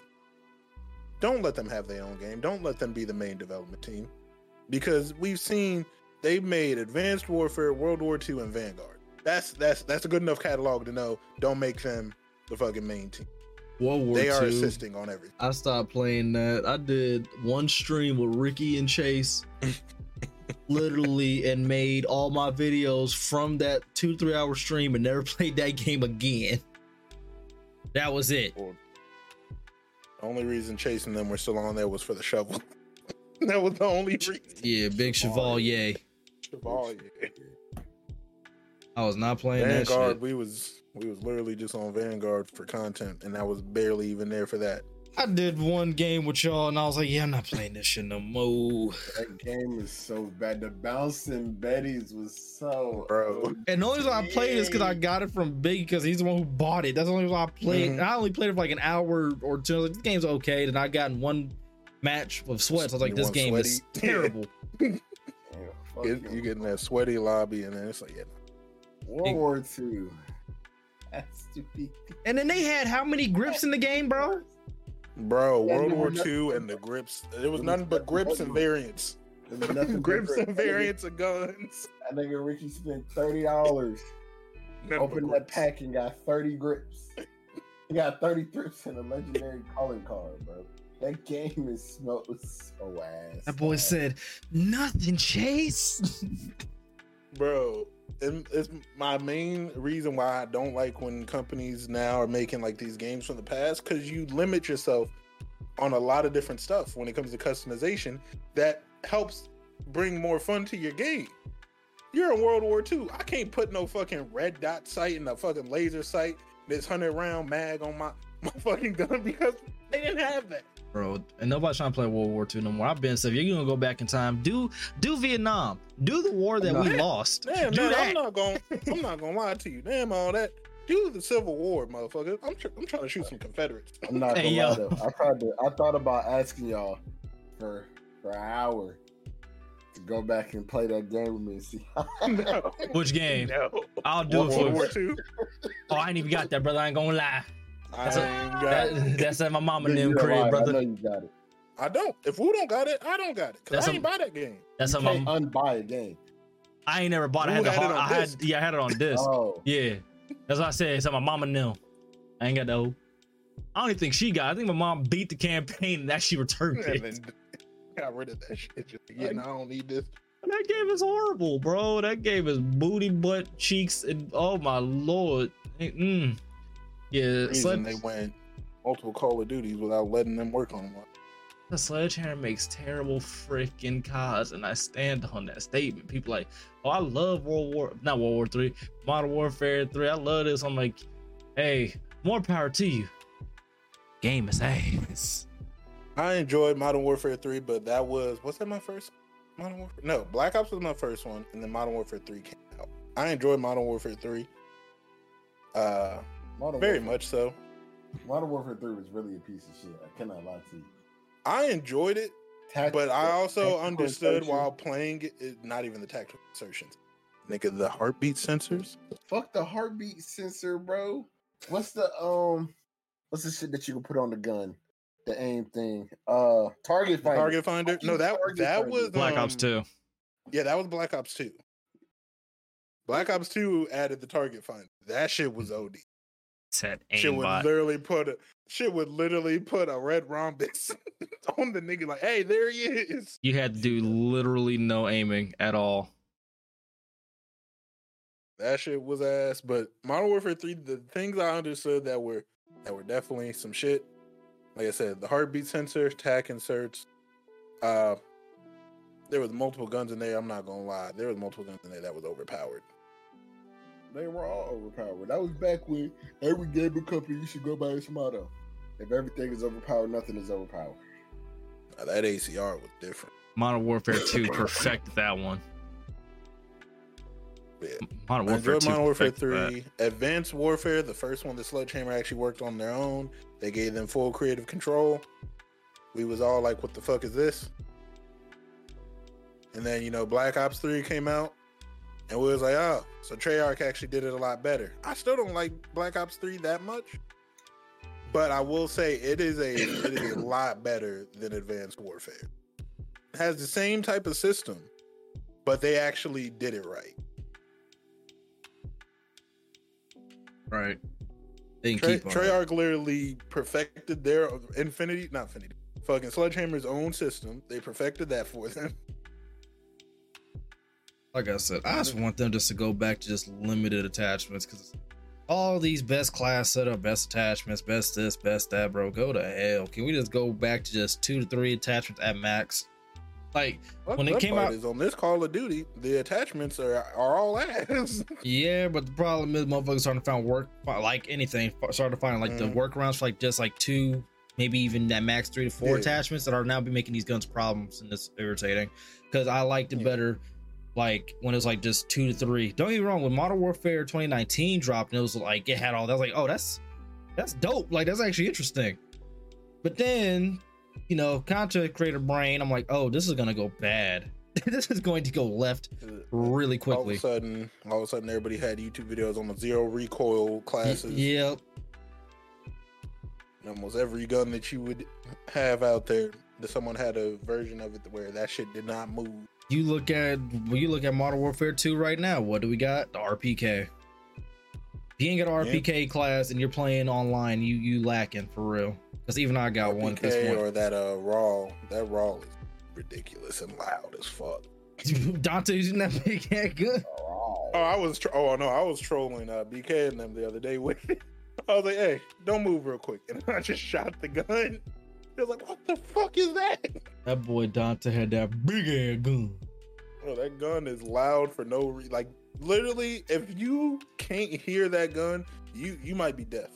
Don't let them have their own game. Don't let them be the main development team. Because we've seen they made Advanced Warfare, World War II, and Vanguard. That's that's that's a good enough catalog to know. Don't make them the fucking main team. World War they are II. assisting on everything. I stopped playing that. I did one stream with Ricky and Chase, literally, and made all my videos from that two three hour stream and never played that game again. That was it. The only reason chasing them were still on there was for the shovel. that was the only reason. Yeah, Big Chevalier. Chevalier. I was not playing that shit. we was we was literally just on Vanguard for content, and I was barely even there for that. I did one game with y'all, and I was like, "Yeah, I'm not playing this shit no more." That game is so bad. The bouncing Betty's was so Bro. And the only reason I played is because I got it from Big because he's the one who bought it. That's the only reason I played. Mhm. I only played it for like an hour or two. I was like, this game's okay. Then I got in one match with sweats. I was like, You this want game is terrible. Yeah, fuck you. you get in that sweaty lobby, and then it's like, yeah, World War II. That's to be. and then they had how many grips in the game, bro? bro, World War were nothing- II and the grips. It was nothing but grips and variants. Nothing grips and variants of guns. I think Ricky spent thirty dollars, Nothing opened that pack, and got thirty grips. He got thirty grips and a legendary calling card, bro. That game is smells so ass. That boy man. said, nothing, Chase. bro. And it's my main reason why I don't like when companies now are making like these games from the past because you limit yourself on a lot of different stuff when it comes to customization that helps bring more fun to your game. You're in World War II. I can't put no fucking red dot sight and a fucking laser sight, this hundred round mag on my my fucking gun because they didn't have that. Bro. And nobody's trying to play World War II no more. I've been said, if you're gonna go back in time, do do Vietnam, do the war that we lost. Damn, do man, that. I'm not gonna I'm not gonna lie to you. Damn all that. Do the Civil War, motherfucker. I'm tr- I'm trying to shoot some Confederates. I'm not Hey, gonna lie yo. though. I tried to. I thought about asking y'all for for an hour to go back and play that game with me and see. no, Which game? no. I'll do World it for War you. II. Oh, I ain't even got that, brother. I ain't gonna lie. I That's a- ain't got That, it. that's at my mama and You them crib, lying. I know brother. you got it. I don't. If Wu don't got it, I don't got it. Cause That's I a- ain't buy that game. That's you at my. can't unbuy a game. I ain't never bought. it. I had Who the had it on I had. disc? Yeah, I had it on disc. Oh, Yeah, that's what I said. It's at my mama and. I ain't got no. I don't even think she got. it. I think my mom beat the campaign and actually returned And it. got rid of that shit. Just yeah, no, I don't need this. That game is horrible, bro. That game is booty, butt, cheeks, and oh my lord. Mm. Yeah, Reason they went multiple Call of Duties without letting them work on one. the sledgehammer makes terrible freaking cars, and I stand on that statement. People like, oh, I love World War, not World War Three, Modern Warfare Three. I love this. I'm like, hey, more power to you. Game is ass. I enjoyed Modern Warfare 3, but that was was that my first Modern Warfare? No, Black Ops was my first one, and then Modern Warfare 3 came out. I enjoyed Modern Warfare 3. Uh Modern very Warfare, much so. Modern Warfare Three was really a piece of shit. I cannot lie to you. I enjoyed it, Tactical- but I also understood insertion. while playing it, it, not even the tactical insertions. Nigga, the heartbeat sensors. Fuck the heartbeat sensor, bro. What's the um? What's the shit that you can put on the gun? The aim thing. Uh, target finder. Target finder. No, that Target that finder. was Black Ops um, 2. Yeah, that was Black Ops 2. Black Ops 2 added the target finder. That shit was OD. Said Shit would literally put a shit would literally put a red rhombus on the nigga like, hey, there he is. You had to do literally no aiming at all. That shit was ass. But Modern Warfare 3, the things I understood that were that were definitely some shit. Like I said, the heartbeat sensor, tac inserts. Uh there was multiple guns in there. I'm not gonna lie. There was multiple guns in there that was overpowered. They were all overpowered. That was back when every gaming company you should go by its motto. If everything is overpowered, nothing is overpowered. Now, that ACR was different. Modern Warfare 2 perfected that one. Yeah. Modern I Warfare enjoyed 2 Modern Warfare perfected 3. Advanced Warfare, the first one, the Sledgehammer actually worked on their own. They gave them full creative control. We was all like, what the fuck is this? And then, you know, Black Ops 3 came out. And we was like, oh, so Treyarch actually did it a lot better. I still don't like Black Ops 3 that much. But I will say it is a it is a lot better than Advanced Warfare. It has the same type of system, but they actually did it right. Right. They can Trey, keep on. Treyarch literally perfected their Infinity, not Infinity, fucking Sledgehammer's own system. They perfected that for them. like I said, I just want them just to go back to just limited attachments because all these best class setup, best attachments, best this, best that, bro. Go to hell. Can we just go back to just two to three attachments at max? Like, When it came out- is on this Call of Duty, the attachments are are all ass. yeah, but the problem is motherfuckers starting to find work like anything, starting to find like the Mhm. workarounds for like just like two, maybe even that max three to four Yeah. attachments that are now be making these guns problems and it's irritating. Because I liked it Yeah. better like when it was like just two to three. Don't get me wrong, when Modern Warfare 2019 dropped and it was like it had all that, I was like, oh, that's that's dope. Like that's actually interesting. But then, you know, content creator brain, I'm like, oh, this is gonna go bad. this is going to go left really quickly. all of a sudden, all of a sudden, everybody had YouTube videos on the zero recoil classes. Yep. Almost every gun that you would have out there, that someone had a version of it where that shit did not move. You look at when you look at Modern Warfare 2 right now, what do we got? The RPK. If you ain't got an. RPK class and you're playing online, you you lacking for real. Because even I got one at this point. or that uh RAAL. That RAAL is ridiculous and loud as fuck. Dante's using that big head good. Oh, I was. Tro- oh no, I was trolling uh, BK and them the other day with. it. I was like, "Hey, don't move real quick," and I just shot the gun. They was like, "What the fuck is that?" That boy Dante had that big ass gun. Bro, that gun is loud for no reason. Like literally, if you can't hear that gun, you you might be deaf.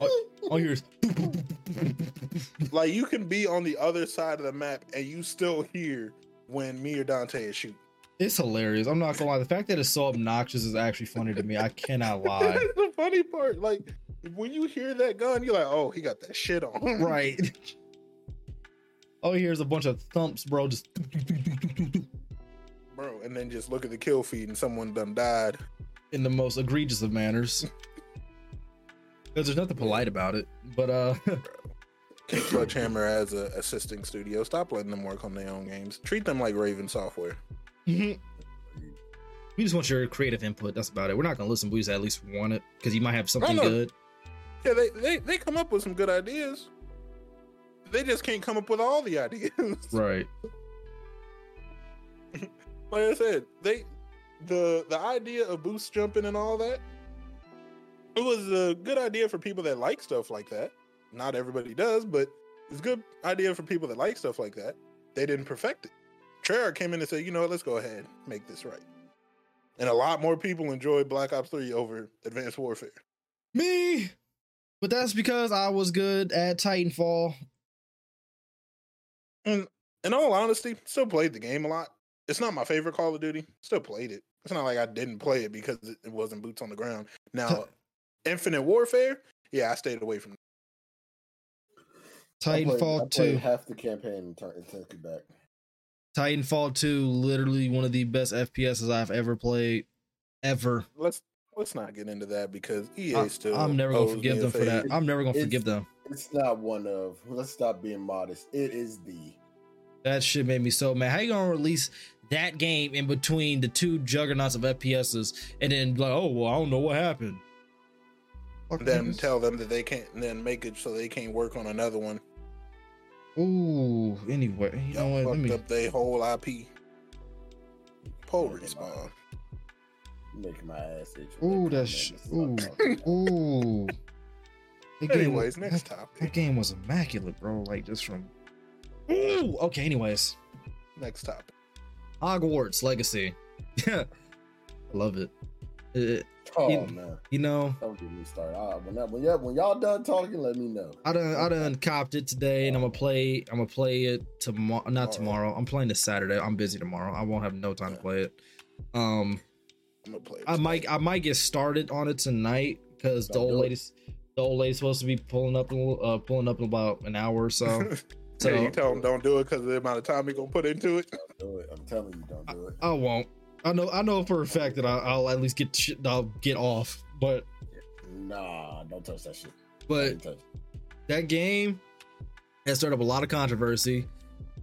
Oh, all you hear is Like you can be on the other side of the map and you still hear when me or Dante is shooting. it's hilarious. I'm not gonna lie. The fact that it's so obnoxious is actually funny to me. I cannot lie. That's the funny part. Like when you hear that gun, you're like, "Oh, he got that shit on." right. Oh, here's a bunch of thumps, bro. Just bro. And then just look at the kill feed and someone done died. in the most egregious of manners. Because there's nothing polite about it. But uh Sledgehammer as a assisting studio. Stop letting them work on their own games. Treat them like Raven Software. we just want your creative input. That's about it. We're not gonna listen, but we just at least want it. Because you might have something good. Yeah, they, they they come up with some good ideas. They just can't come up with all the ideas. Right. like I said, they the the idea of boost jumping and all that. It was a good idea for people that like stuff like that. Not everybody does, but it's a good idea for people that like stuff like that. They didn't perfect it. Treyarch came in and said, you know what, let's go ahead, and make this right. And a lot more people enjoyed Black Ops 3 over Advanced Warfare. Me. But that's because I was good at Titanfall. And in all honesty, still played the game a lot. It's not my favorite Call of Duty. Still played it. It's not like I didn't play it because it it wasn't boots on the ground. Now, Infinite Warfare, yeah, I stayed away from. I played- I Titanfall played 2. half the campaign and and took it back. Titanfall 2, literally one of the best FPSs I've ever played. Ever. Let's let's not get into that because EA I, still. I'm never gonna forgive me them for that. I'm never gonna It's- forgive them. It's not one of. Let's stop being modest. It is the. That shit made me so mad. How you gonna release that game in between the two juggernauts of FPSs and then like, oh well, I don't know what happened. Fuck Then niggas. tell them that they can't. Then make it so they can't work on another one. Ooh, anyway, you know Y'all what? Let fucked me. up their whole IP. Poor respawn. Making my ass itch. Ooh, when they that's come sh- This is what I'm talking Ooh. The game- Anyways, next that, topic. that game was immaculate, bro. Like just from. Ooh. Okay. Anyways, Next topic. Hogwarts Legacy. Yeah, I love it. It- Oh You- man, you know, don't get me started. Ah, when, that, when, y'all, when y'all done talking, let me know. I done I done copped it today, and I'm gonna play. I'm gonna play it tomorrow. Not Tomorrow. tomorrow. I'm playing this Saturday. I'm busy tomorrow. I won't have no time to play it. Um, I'm play. I might. I might get started on it tonight because the Don't old lady's the old lady's supposed to be pulling up in uh pulling up in about an hour or so. So So you tell them don't do it because of the amount of time you're gonna put into it. Don't do it. I'm telling you, don't do it. I won't. I know I know for a fact that I, I'll at least get shit. I'll get off. But Nah, don't touch that shit. but Don't touch it. that game has stirred up a lot of controversy.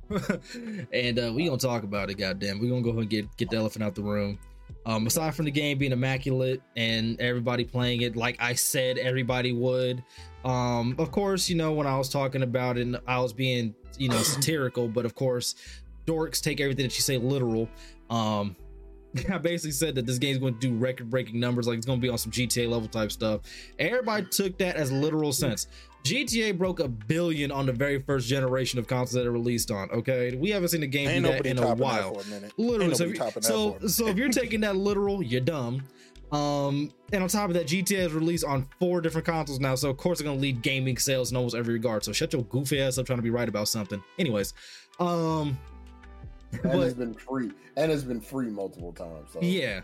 and uh, we gonna talk about it, goddamn. we gonna go ahead and get get the elephant out the room. Um, aside from the game being immaculate and everybody playing it like I said everybody would. Um, of course, you know, when I was talking about it, I was being, you know, satirical, but of course, dorks take everything that you say literal. Um, I basically said that this game's going to do record breaking numbers, like it's going to be on some GTA level type stuff. Everybody took that as literal sense. GTA broke a billion on the very first generation of consoles that it released on. Okay, we haven't seen a game Ain't do that in a while. a. Literally, so if, so, so if you're taking that literal, you're dumb. Um, and on top of that, GTA is released on four different consoles now, so of course it's gonna lead gaming sales in almost every regard. So shut your goofy ass up trying to be right about something. Anyways, um, And but it's been free. And it's been free multiple times. So. yeah,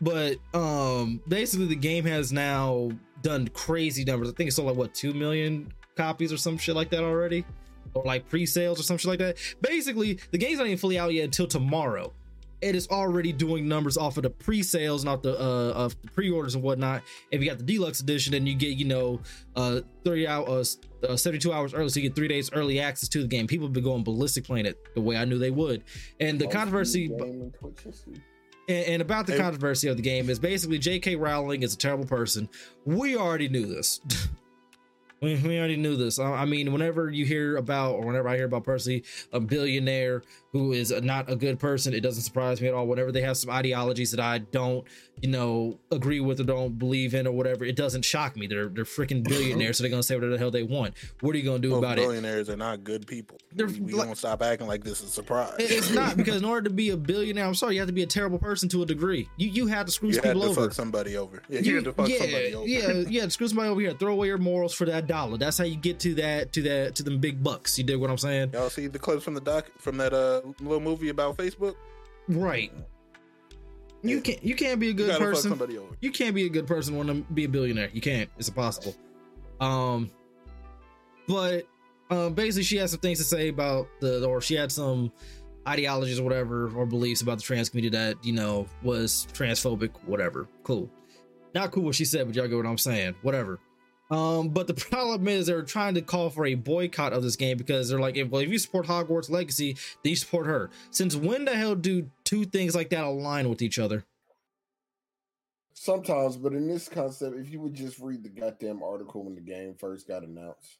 but um, basically the game has now done crazy numbers. I think it's sold like what two million copies or some shit like that already, or like pre-sales or some shit like that. Basically, the game's not even fully out yet until tomorrow. It is already doing numbers off of the pre-sales, not the uh of the pre-orders and whatnot. If you got the deluxe edition, then you get you know uh 30 hours, uh, 72 hours early, so you get three days early access to the game. People have been going ballistic playing it the way I knew they would, and the Most controversy. viewed game in Twitch history. And, and about the Hey. controversy of the game is basically J.K. Rowling is a terrible person. We already knew this. We, we already knew this. I, I mean, whenever you hear about, or whenever I hear about personally a billionaire who is not a good person, it doesn't surprise me at all. Whenever they have some ideologies that I don't, you know, agree with or don't believe in or whatever, it doesn't shock me. They're they're freaking billionaires, so they're gonna say whatever the hell they want. What are you gonna do Most about it? billionaires are not good people. They're we we like- gonna stop acting like this is a surprise. It's not because in order to be a billionaire, I'm sorry, you have to be a terrible person to a degree. You you have to screw you had people to over. fuck somebody over. Yeah, you, had to fuck yeah, somebody over. yeah, yeah. Screw somebody over here. Throw away your morals for that dollar. That's how you get to that, to that, to them big bucks. You dig what I'm saying? Y'all see the clips from the doc from that uh little movie about Facebook? Right. You can't. You can't be a good fuck person. somebody over. You can't be a good person when to be a billionaire. You can't. It's impossible. Um, but um, basically, she had some things to say about the, or she had some ideologies or whatever, or beliefs about the trans community that you know was transphobic. Whatever. Cool. Not cool what she said, but y'all get what I'm saying. Whatever. Um, but the problem is they're trying to call for a boycott of this game because they're like, if, well, if you support Hogwarts Legacy, then you support her. Since when the hell do two things like that align with each other? Sometimes, but in this concept, if you would just read the goddamn article when the game first got announced,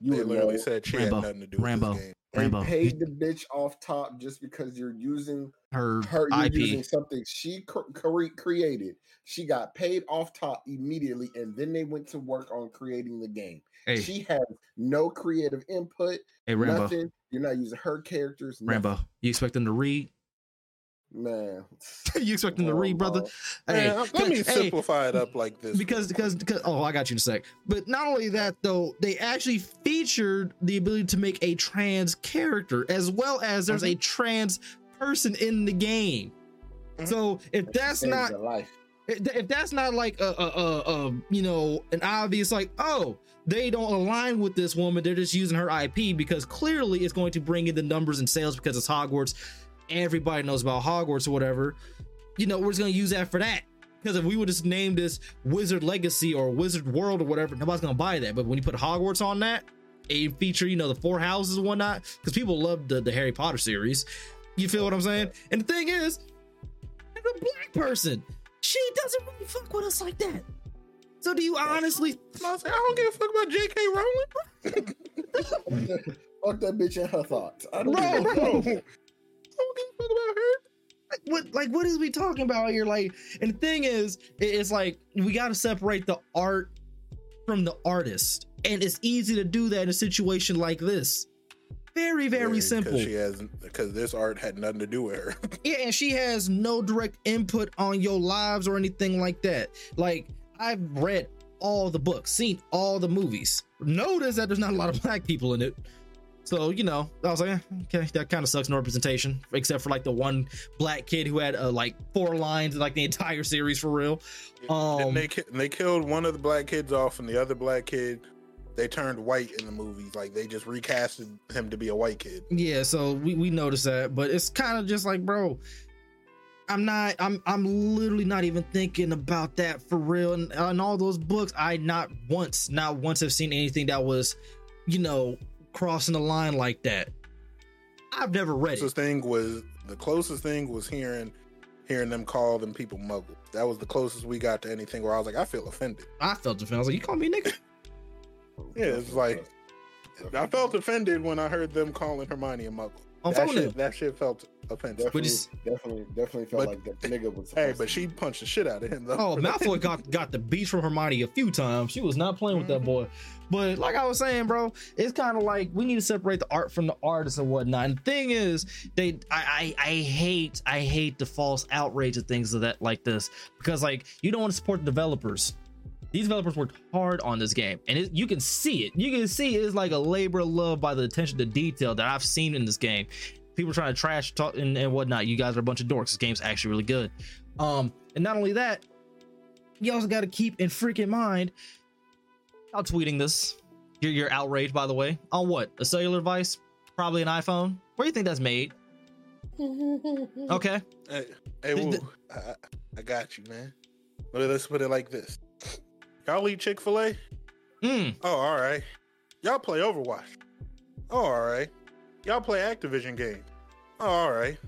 you They literally know said she Rambo, had nothing to do Rambo. with this game. they Rambo. paid the bitch off top just because you're using Her, her, you're IP. using something she cre- created. She got paid off top immediately, and then they went to work on creating the game. Hey, She has no creative input, hey, Rambo, nothing. You're not using her characters. nothing. Rambo. You expect them to read? Man. you expect them to Oh, read, brother? Lord. Hey, Man, let me hey, simplify it up like this. because because because oh, I got you in a sec. But not only that though, they actually featured the ability to make a trans character as well as there's a trans person in the game. Mhm. So if that's not life. if if that's not like a, a, a, a you know an obvious like oh they don't align with this woman they're just using her ip because clearly it's going to bring in the numbers and sales because it's hogwarts everybody knows about hogwarts or whatever you know we're just going to use that for that because if we would just name this wizard legacy or wizard world or whatever nobody's going to buy that but when you put hogwarts on that a feature you know the four houses and whatnot because people love the, the harry potter series you feel what i'm saying and the thing is as a black person she doesn't really fuck with us like that. So do you honestly? I was like, I don't give a fuck about J.K. Rowling. Fuck that bitch and her thoughts. I don't Bro, give bro. Fuck about her. Like, what? Like what is we talking about here? Like, and the thing is, it's like we got to separate the art from the artist, and it's easy to do that in a situation like this. Very, very Yeah, simple. She has because this art had nothing to do with her. Yeah, and she has no direct input on your lives or anything like that. Like, I've read all the books, seen all the movies. Notice that there's not a lot of black people in it. So, you know, I was like, eh, okay, that kind of sucks, no representation, except for like the one black kid who had uh, like four lines in like the entire series for real. Um, Didn't they ki- they killed one of the black kids off, and the other black kid they turned white in the movies. Like they just recasted him to be a white kid. Yeah, so we, we noticed that, but it's kind of just like, bro, I'm not, I'm, I'm literally not even thinking about that for real. And on all those books, I not once, not once have seen anything that was, you know, crossing the line like that. I've never read it. Closest thing was the closest thing was hearing hearing them call them people muggles. That was the closest we got to anything where I was like, I feel offended. I felt offended. I was like, you call me a nigga? Yeah, it's like I felt offended when I heard them calling Hermione a muggle. I'm that, fucking shit, that shit felt offensive. But Definitely, it's- definitely, definitely felt but- like that nigga was. Hey, but she punched the shit out of him though. Oh, Malfoy got got the beat from Hermione a few times. She was not playing with that mm-hmm. boy. But like I was saying, bro, it's kind of like we need to separate the art from the artist and whatnot. And the thing is, they I, I I hate I hate the false outrage of things of that like this because like you don't want to support the developers. These developers worked hard on this game, and it, you can see it. You can see it's like a labor of love by the attention to detail that I've seen in this game. People trying to trash talk and, and whatnot. You guys are a bunch of dorks. This game's actually really good. Um, and not only that, you also got to keep in freaking mind. I'm tweeting this. You're, you're outraged, by the way. On what? A cellular device? Probably an iPhone. Where do you think that's made? Okay. Hey, hey The- the- I, I got you, man. But let's put it like this: Y'all eat Chick Fil A? Mm. Oh, all right. Y'all play Overwatch? Oh, all right. Y'all play Activision game? Oh, all right.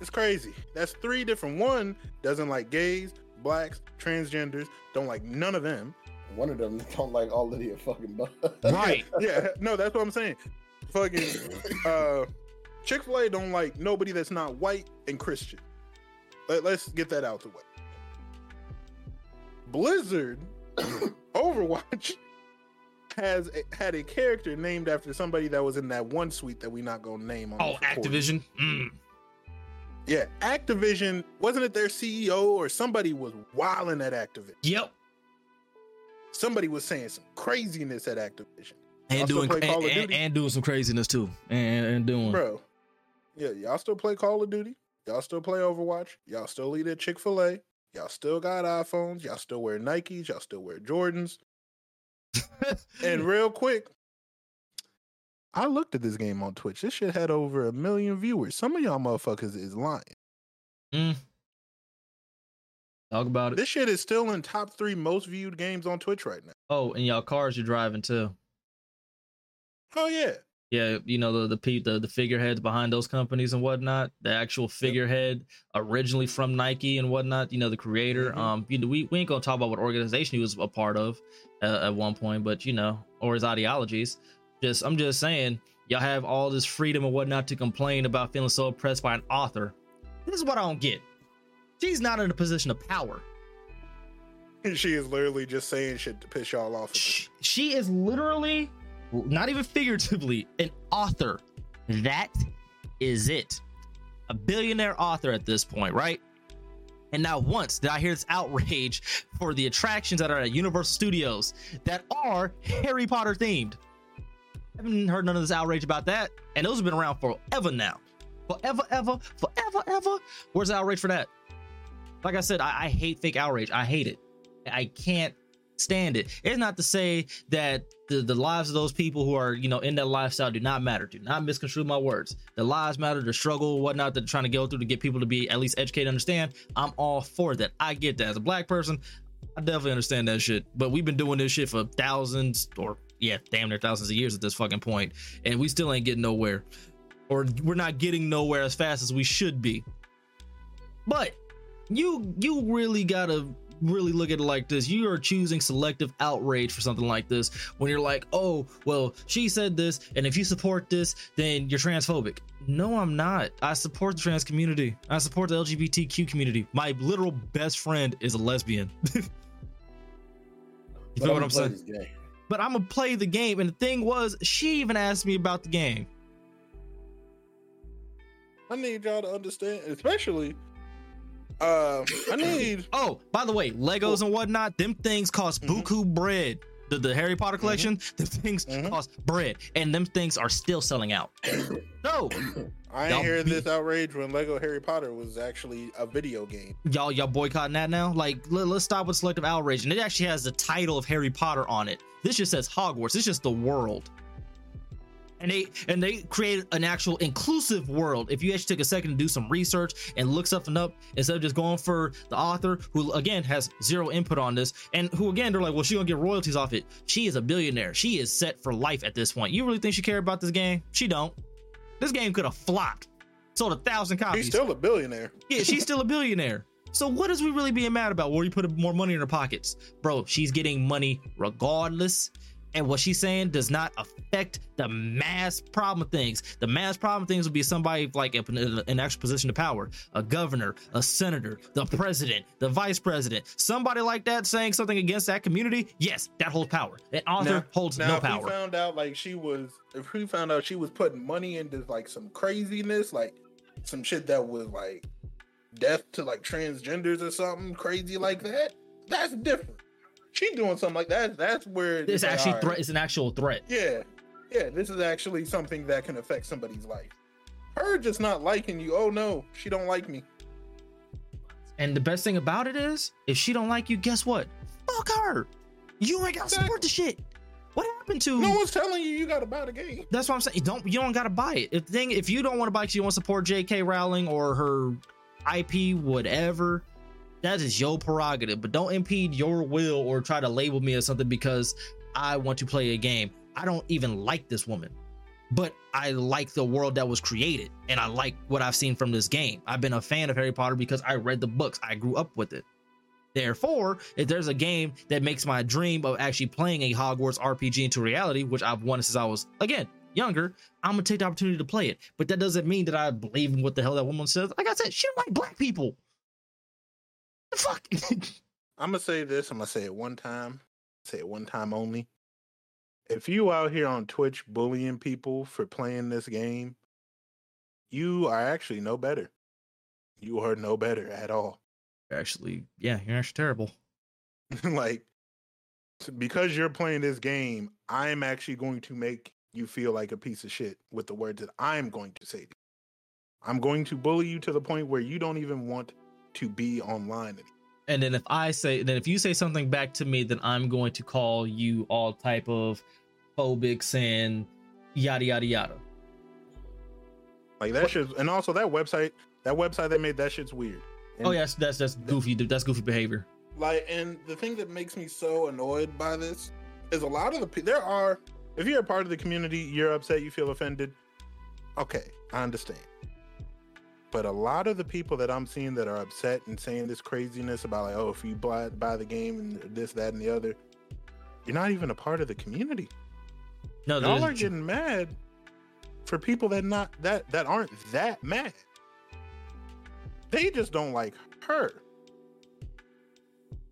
It's crazy. That's three different. One doesn't like gays, blacks, transgenders. Don't like none of them. one of them don't like all of the fucking bugs. Right. yeah, no, that's what I'm saying. Fucking uh Chick Fil A don't like nobody that's not white and Christian. Let, let's get that out the way. Blizzard Overwatch has a, had a character named after somebody that was in that one suite that we not gonna name. On Oh, this. Activision. Mm. Yeah, Activision wasn't it their CEO or somebody was wilding at Activision. Yep. Somebody was saying some craziness at Activision. And Also doing and, and, and doing some craziness too. And, and doing Bro, yeah, y'all still play Call of Duty. Y'all still play Overwatch. Y'all still eat at Chick fil A. Y'all still got iPhones. Y'all still wear Nikes. Y'all still wear Jordans. and real quick, I looked at this game on Twitch. This shit had over a million viewers. Some of y'all motherfuckers is lying. Mm. Talk about it. This shit is still in top three most viewed games on Twitch right now. Oh, and y'all cars you're driving too. Oh yeah. Yeah, you know the the pe- the the figureheads behind those companies and whatnot. The actual figurehead originally from Nike and whatnot. You know the creator. Mhm. Um, you know, we we ain't gonna talk about what organization he was a part of uh, at one point, but you know, or his ideologies. Just I'm just saying, y'all have all this freedom and whatnot to complain about feeling so oppressed by an author. This is what I don't get. She's not in a position of power. She is literally just saying shit to piss y'all off. at this Sh- She is literally, not even figuratively, an author. That is it. A billionaire author at this point, right? And not once did I hear this outrage for the attractions that are at Universal Studios that are Harry Potter themed. I haven't heard none of this outrage about that. And those have been around forever now. Forever, ever, forever, ever. Where's the outrage for that? Like I said, I, I hate fake outrage. I hate it. I can't stand it. It's not to say that the, the lives of those people who are, you know, in that lifestyle do not matter. Do not misconstrue my words. The lives matter, the struggle, whatnot that they're trying to go through to get people to be at least educated, understand. I'm all for that. I get that. As a black person, I definitely understand that shit. But we've been doing this shit for thousands or yeah, damn near thousands of years at this fucking point, and we still ain't getting nowhere. Or we're not getting nowhere as fast as we should be. But you you really gotta really look at it like this. You are choosing selective outrage for something like this when you're like, oh, well, she said this, and if you support this, then you're transphobic. No, I'm not. I support the trans community. I support the LGBTQ community. My literal best friend is a lesbian. you But feel what I'ma I'm saying? But I'm gonna play the game, and the thing was, she even asked me about the game. I need y'all to understand, especially. Uh, I need. Oh, by the way, Legos and whatnot, them things cost Mhm. buku bread. The, the Harry Potter collection, them things Mhm. cost bread, and them things are still selling out. no, I Y'all ain't hear be- this outrage when Lego Harry Potter was actually a video game. y'all y'all boycotting that now? Like let, us stop with selective outrage. And it actually has the title of Harry Potter on it. This just says Hogwarts. It's just the world. And they and they created an actual inclusive world. If you actually took a second to do some research and look something up instead of just going for the author who again has zero input on this and who again they're like, well, she gonna get royalties off it. She is a billionaire. She is set for life at this point. You really think she care about this game? She don't. This game could have flopped. Sold a thousand copies. He's still a billionaire. Yeah, she's still a billionaire. So what is we really being mad about? Where you put more money in her pockets, bro? She's getting money regardless, and what she's saying does not affect the mass problem of things. The mass problem of things would be somebody like in an actual position of power, a governor, a senator, the president, the vice president, somebody like that saying something against that community. Yes, that holds power. An author Now- holds Now, no if we power. found out like she was, if we found out she was putting money into like some craziness, like some shit that was like death to like transgenders or something crazy like that, that's different. She doing something like that. That's where It's like, actually all right, threat. It's an actual threat. Yeah, yeah. This is actually something that can affect somebody's life. Her just not liking you. Oh no, she don't like me. And the best thing about it is, if she don't like you, guess what? Fuck her. You ain't got to support the shit. What happened to? No one's telling you you got to buy the game. That's what I'm saying. You don't you don't gotta buy it. If thing if you don't want to buy it, you want to support J.K. Rowling or her IP, whatever. That is your prerogative, but don't impede your will or try to label me as something because I want to play a game. I don't even like this woman, but I like the world that was created, and I like what I've seen from this game. I've been a fan of Harry Potter because I read the books. I grew up with it. Therefore, if there's a game that makes my dream of actually playing a Hogwarts RPG into reality, which I've wanted since I was again younger, I'm gonna take the opportunity to play it. But that doesn't mean that I believe in what the hell that woman says. Like I said, she don't like black people. The fuck. I'm gonna say this. I'm gonna say it one time. Say it one time only. If you out here on Twitch bullying people for playing this game, you are actually no better. You are no better at all. actually, yeah, you're actually terrible. like because you're playing this game, I'm actually going to make you feel like a piece of shit with the words that I'm going to say. To you. I'm going to bully you to the point where you don't even want to be online. And then if I say, then if you say something back to me, then I'm going to call you all type of phobics and yada yada yada. Like that shit, and also that website, that website that made that shit's weird. Oh, and Oh yes, that's that's goofy. That's goofy behavior. Like, and the thing that makes me so annoyed by this is a lot of the there are. If you're a part of the community, you're upset, you feel offended. Okay, I understand. But a lot of the people that I'm seeing that are upset and saying this craziness about like, oh, if you buy buy the game and this, that, and the other, you're not even a part of the community. No, Y'all are getting mad for people that not that that aren't that mad. They just don't like her.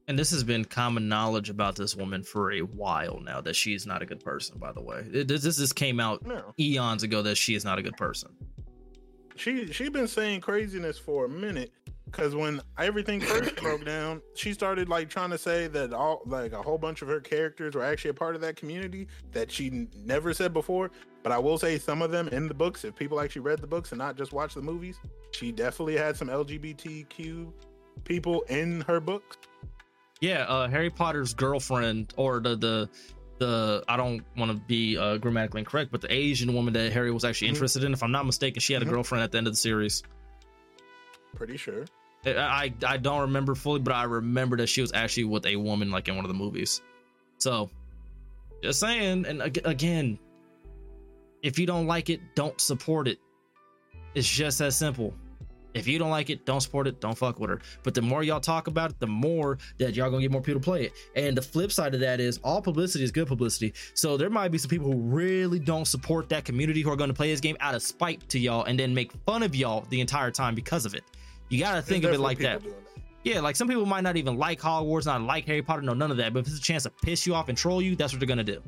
and this has been common knowledge about this woman for a while now that she's not a good person. By the way, It- this this just came out No. eons ago that she is not a good person. She she been saying craziness for a minute because when everything first broke down she started like trying to say that all like a whole bunch of her characters were actually a part of that community that she n- never said before. But i will say some of them in the books if people actually read the books and not just watch the movies she definitely had some lgbtq people in her books. Yeah, uh, Harry Potter's girlfriend or the the the I don't want to be uh, grammatically incorrect, but the Asian woman that Harry was actually Mhm. interested in, if I'm not mistaken, she had a Mhm. girlfriend at the end of the series. pretty sure I, I don't remember fully, but I remember that she was actually with a woman like in one of the movies. So, just saying, and ag- again, if you don't like it, don't support it. It's just that simple. If you don't like it, don't support it. Don't fuck with her. But the more y'all talk about it, the more that y'all gonna get more people to play it. And the flip side of that is all publicity is good publicity. So there might be some people who really don't support that community who are going to play this game out of spite to y'all and then make fun of y'all the entire time because of it. You gotta think There's of it like definitely that. Yeah, like some people might not even like Hogwarts, not like Harry Potter, no none of that. But if it's a chance to piss you off and troll you, that's what they're gonna do.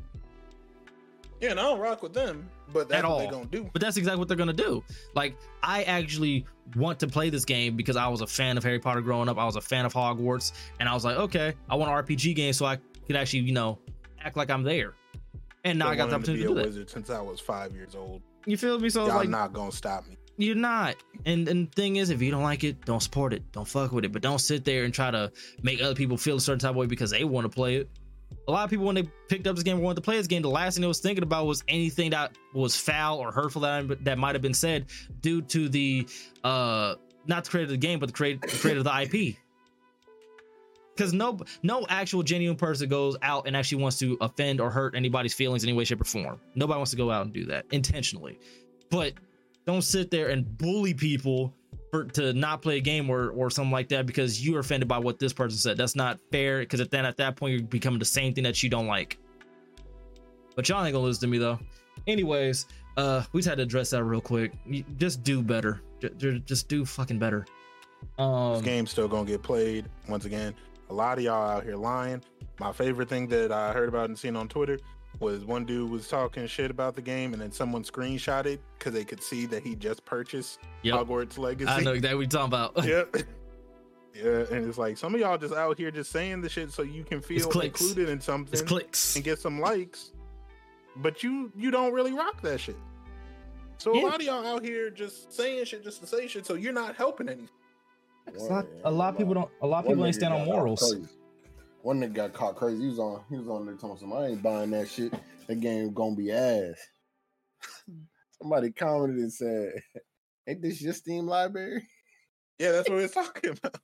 yeah and i don't rock with them but that's At all. gonna do But that's exactly what they're gonna do. Like, I actually want to play this game because I was a fan of Harry Potter growing up. I was a fan of Hogwarts, and I was like, okay, I want an RPG game so I could actually, you know, act like I'm there. And now Been I got the opportunity to to be do a that. wizard since i was five years old You feel me? So y'all like, not gonna stop me you're not. And and the thing is, if you don't like it, don't support it. Don't fuck with it. But don't sit there and try to make other people feel a certain type of way because they want to play it. A lot of people, when they picked up this game, or wanted to play this game. The last thing they was thinking about was anything that was foul or hurtful that that might have been said due to the uh not the creator of the game, but the creator, the creator of the IP. Because no no actual genuine person goes out and actually wants to offend or hurt anybody's feelings in any way, shape, or form. Nobody wants to go out and do that intentionally. But don't sit there and bully people for to not play a game or or something like that because you're offended by what this person said. That's not fair because then at that point you're becoming the same thing that you don't like. But y'all ain't gonna listen to me though. Anyways, uh, we just had to address that real quick. You- Just do better. Ju- ju- Just do fucking better. This Um, game's still gonna get played. Once again, a lot of y'all out here lying. My favorite thing that I heard about and seen on Twitter was one dude was talking shit about the game, and then someone screenshotted because they could see that he just purchased Yep. Hogwarts Legacy. I know exactly what you're talking about. yep. Yeah, and it's like some of y'all just out here just saying the shit so you can feel included in It's something clicks. and get some likes, but you you don't really rock that shit. So Yeah. a lot of y'all out here just saying shit just to say shit, so you're not helping anything. A lot, a lot of people don't. A lot of people One ain't stand on got caught morals. Crazy. One nigga got caught crazy. He was on. He was on there telling some. I ain't buying that shit. That game gonna be ass. Somebody commented and said, "Ain't this your Steam library?" Yeah, that's what we're talking about.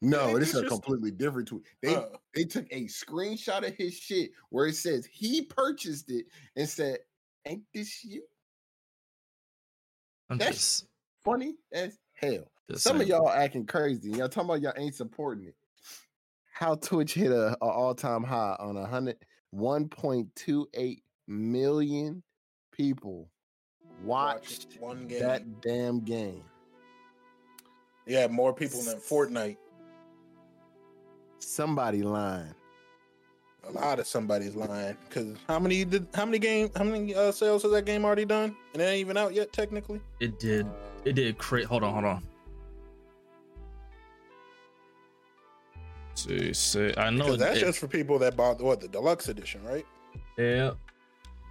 No, Ain't this this is a your- completely different tweet. They Uh, they took a screenshot of his shit where it says he purchased it and said, "Ain't this you?" I'm That's- just, Funny as hell. just Some of y'all acting crazy. Y'all talking about y'all ain't supporting it. How Twitch hit a, a all time high on a hundred one point two eight million people watched one game. that damn game. yeah, more people than Fortnite. Somebody lying. A lot of somebody's lying. Cause how many did how many game how many uh, sales has that game already done? And it ain't even out yet technically. It did. It did. Cra- hold on. Hold on. See, see, I know Because that's it- just for people that bought what the deluxe edition, right? yeah.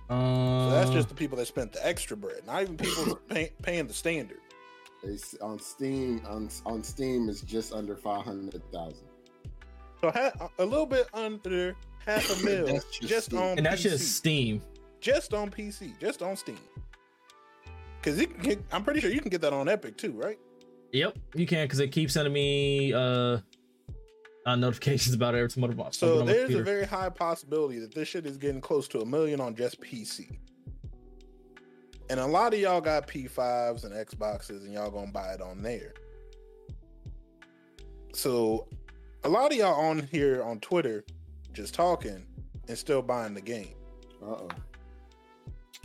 So Um, that's just the people that spent the extra bread, not even people pay, paying the standard. It's on Steam. On on Steam, it's just under five hundred thousand. So ha- a little bit under half a mil just, just on and that's PC. just Steam. just on PC, just on Steam. Because I'm pretty sure you can get that on Epic too, right? Yep, you can because it keeps sending me uh, uh notifications about it every time I'm So something on there's a very high possibility that this shit is getting close to a million on just PC. And a lot of y'all got P5s and Xboxes, and y'all gonna buy it on there. So a lot of y'all on here on Twitter just talking and still buying the game. Uh oh.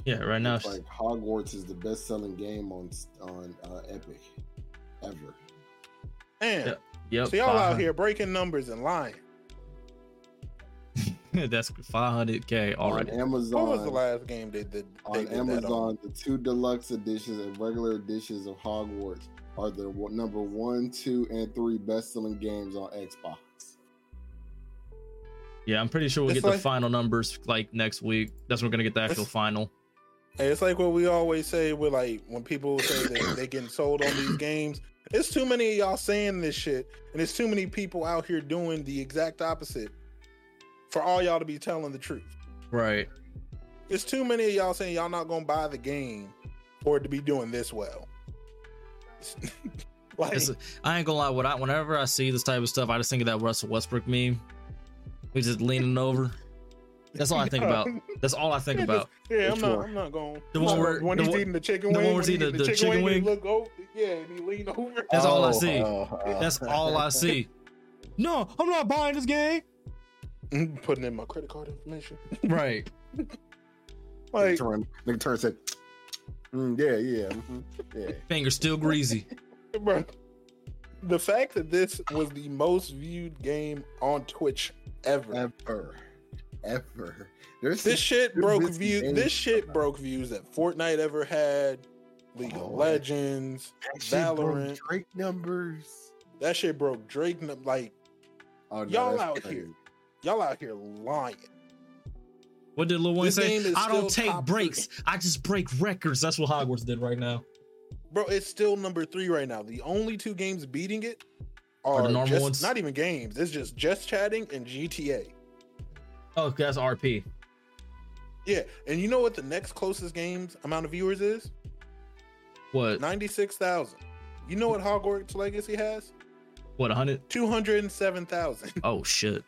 yeah, right now. It's like Hogwarts is the best selling game on on uh, Epic ever. And Yeah. Yep. so y'all out here breaking numbers and lying. that's 500k already. On Amazon. What was the last game they did? They on did that Amazon, the two deluxe editions and regular editions of Hogwarts are the number one, two, and three best selling games on Xbox. Yeah, I'm pretty sure we'll It's get the final numbers like next week. That's when we're gonna get the actual final. It's like what we always say with like when people say that they getting sold on these games. It's too many of y'all saying this shit, and it's too many people out here doing the exact opposite for all y'all to be telling the truth. Right. It's too many of y'all saying y'all not gonna buy the game for it to be doing this well. like It's- I ain't gonna lie. What I, whenever I see this type of stuff, I just think of that Russell Westbrook meme. He's just leaning over. That's all I think about. That's all I think Yeah, about. yeah, I'm not. I'm not going. The one where- when he's one- eating the chicken wing. the one where he's he eating eating the- the chicken and he wing? look over, yeah, and he lean over. That's all I Oh, see. oh, oh. That's all I see. No, I'm not buying this game. Mm, Putting in my credit card information. Right. Like turn, nigga turn said, mm, yeah, yeah, mhm, yeah. Finger still greasy. Bro, the fact that this was the most viewed game on Twitch ever. Ever, ever. There's This shit broke whiskey views. This shit broke views that Fortnite ever had. League Oh, of Legends, that shit broke Valorant. Drake numbers. That shit broke Drake. num- Like Oh, no, Y'all out crazy. here. y'all out here lying. What did Lil Wayne This say? I don't take top breaks. I just break records. That's what Hogwarts did right now. Bro, it's still number three right now. The only two games beating it Are are, the normal just, ones? not even games. It's just just chatting and GTA. Oh, that's RP. Yeah, and you know what the next closest games amount of viewers is? What? Ninety six thousand. You know what Hogwarts Legacy has? What? 100? Two hundred and seven thousand. Oh shit.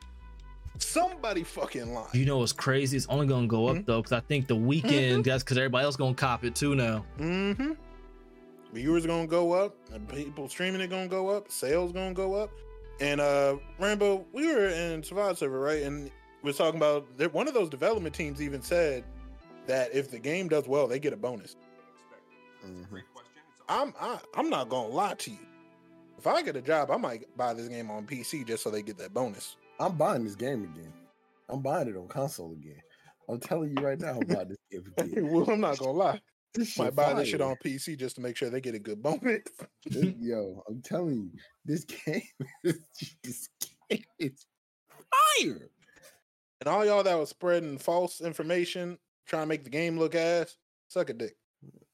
Somebody fucking lying. You know what's crazy? It's only gonna go up Mhm. though, because I think the weekend. That's because everybody else gonna cop it too now. Mm-hmm. Viewers are gonna go up, and people streaming it gonna go up, sales gonna go up. And uh Rambo, we were in Survive server, right? And we are talking about that one of those development teams even said that if the game does well, they get a bonus. Mhm. I'm I, I'm not gonna lie to you. If I get a job, I might buy this game on PC just so they get that bonus. I'm buying this game again. I'm buying it on console again. I'm telling you right now, I'm buying this game again. well, I'm not gonna lie. This Might shit buy this shit on PC just to make sure they get a good bonus. This- yo, I'm telling you, this game is this game is fire. And all y'all that was spreading false information, trying to make the game look ass, suck a dick.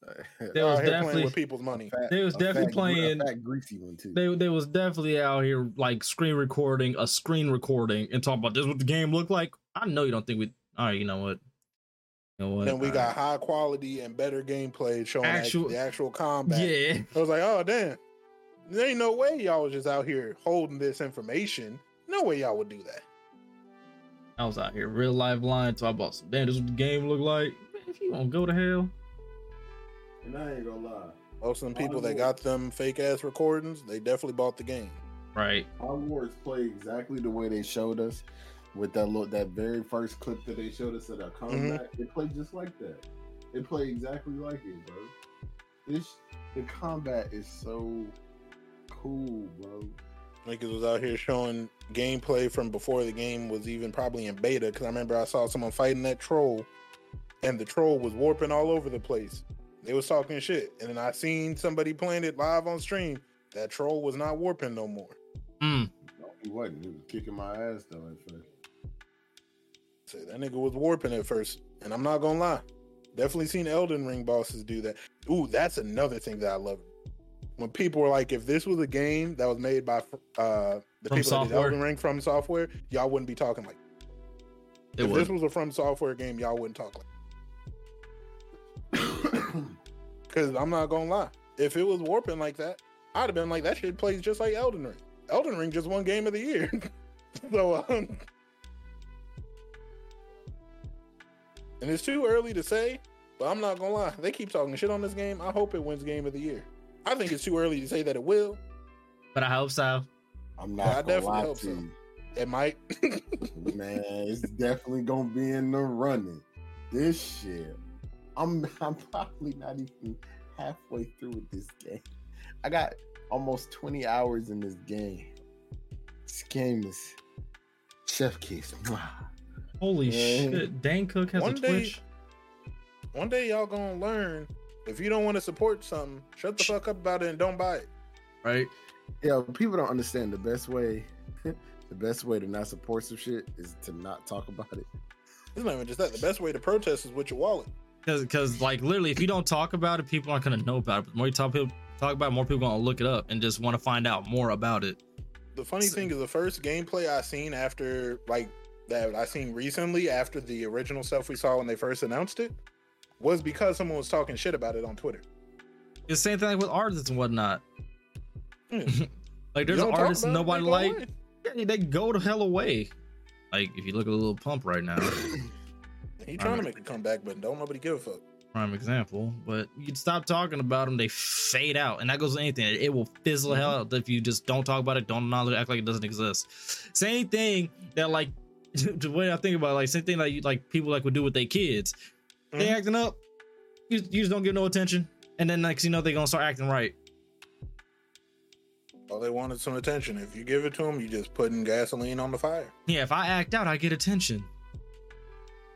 They was out playing definitely with people's money. Fat- They was definitely fat playing- a fat greasy one too. they they was definitely out here like screen recording a screen recording and talking about this what the game looked like. I know you don't think we. All right, you know what? You know what? Then we All got high quality and better gameplay showing actual, Actual- the actual combat. Yeah. I was like, oh damn. There ain't no way y'all was just out here holding this information. No way y'all would do that. I was out here real life lying talking about some damn. This what the game look like. Man, if you want to go to hell, and I ain't gonna lie. Most of them people the that got them fake ass recordings, they definitely bought the game. Right. Hogwarts play exactly the way they showed us with that look that very first clip that they showed us of that mm-hmm. combat. It played just like that. It played exactly like it, bro. This the combat is so cool, bro. Niggas was out here showing gameplay from before the game was even probably in beta. Because I remember I saw someone fighting that troll, and the troll was warping all over the place. They was talking shit, and then I seen somebody playing it live on stream. That troll was not warping no more. Mm. No, he wasn't. He was kicking my ass though at first. So that nigga was warping at first, and I'm not gonna lie. Definitely seen Elden Ring bosses do that. Ooh, that's another thing that I love. When people were like, if this was a game that was made by uh the From people that did? Elden Ring from software, y'all wouldn't be talking like. It if was. this was a from software game, y'all wouldn't talk like. Because I'm not gonna lie, if it was warping like that, I'd have been like, that shit plays just like Elden Ring. Elden Ring just won Game of the Year, so um, and it's too early to say, but I'm not gonna lie, they keep talking shit on this game. I hope it wins Game of the Year. I think it's too early to say that it will. But I hope so. I'm not gonna definitely hope so. you. It might. Man, it's definitely gonna be in the running. This shit. I'm I'm probably not even halfway through with this game. I got almost 20 hours in this game. This game is chef kiss. Mwah. Holy Yeah. shit. Dane Cook has One a day- Twitch. One day y'all gonna learn. If you don't want to support something, shut the fuck up about it and don't buy it. Right? Yeah, people don't understand the best way. the best way to not support some shit is to not talk about it. It's not even just that. The best way to protest is with your wallet. Because, because, like, literally, if you don't talk about it, people aren't gonna know about it. But the more you talk, people talk about it, more people gonna look it up and just want to find out more about it. The funny So- thing is, the first gameplay I seen after like that I seen recently after the original stuff we saw when they first announced it was because someone was talking shit about it on Twitter. It's the same thing with artists and whatnot. Hmm. like, there's artists nobody like. Yeah, they go to hell away. Like, if you look at a Lil Pump right now, He trying to make a comeback, but don't nobody give a fuck. prime example. But you stop talking about them, they fade out, and that goes with anything. It will fizzle hell out if you just don't talk about it, don't acknowledge, act like it doesn't exist. Same thing that like the way I think about it, like same thing that you, like people like would do with their kids. They Mhm. acting up, you, you just don't give no attention, and then next you know they gonna start acting right. All they wanted some attention. If you give it to them, you just putting gasoline on the fire. Yeah, if I act out, I get attention.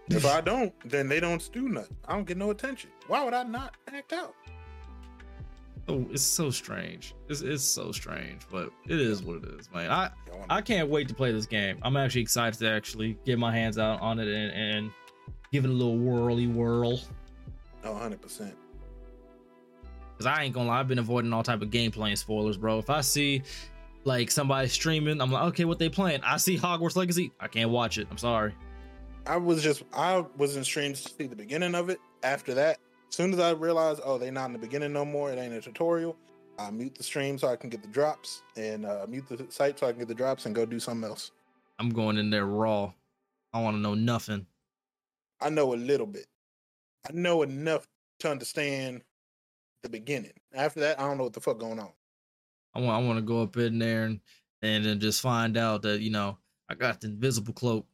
If I don't, then they don't do nothing. I don't get no attention. Why would I not act out? Oh, it's so strange. It's, it's so strange, but it is what it is, man. I I can't wait to play this game. I'm actually excited to actually get my hands out on it and, and give it a little whirly whirl. Oh, 100%. Cause I ain't gonna lie, I've been avoiding all type of gameplay and spoilers, bro. If I see like somebody streaming, I'm like, okay, what they playing? I see Hogwarts Legacy. I can't watch it. I'm sorry. I was just I was in streams to see the beginning of it. After that, as soon as I realized, oh, they not in the beginning no more. It ain't a tutorial. I mute the stream so I can get the drops, and uh, mute the site so I can get the drops and go do something else. I'm going in there raw. I want to know nothing. I know a little bit. I know enough to understand the beginning. After that, I don't know what the fuck going on. I want I want to go up in there and and then just find out that you know I got the invisible cloak,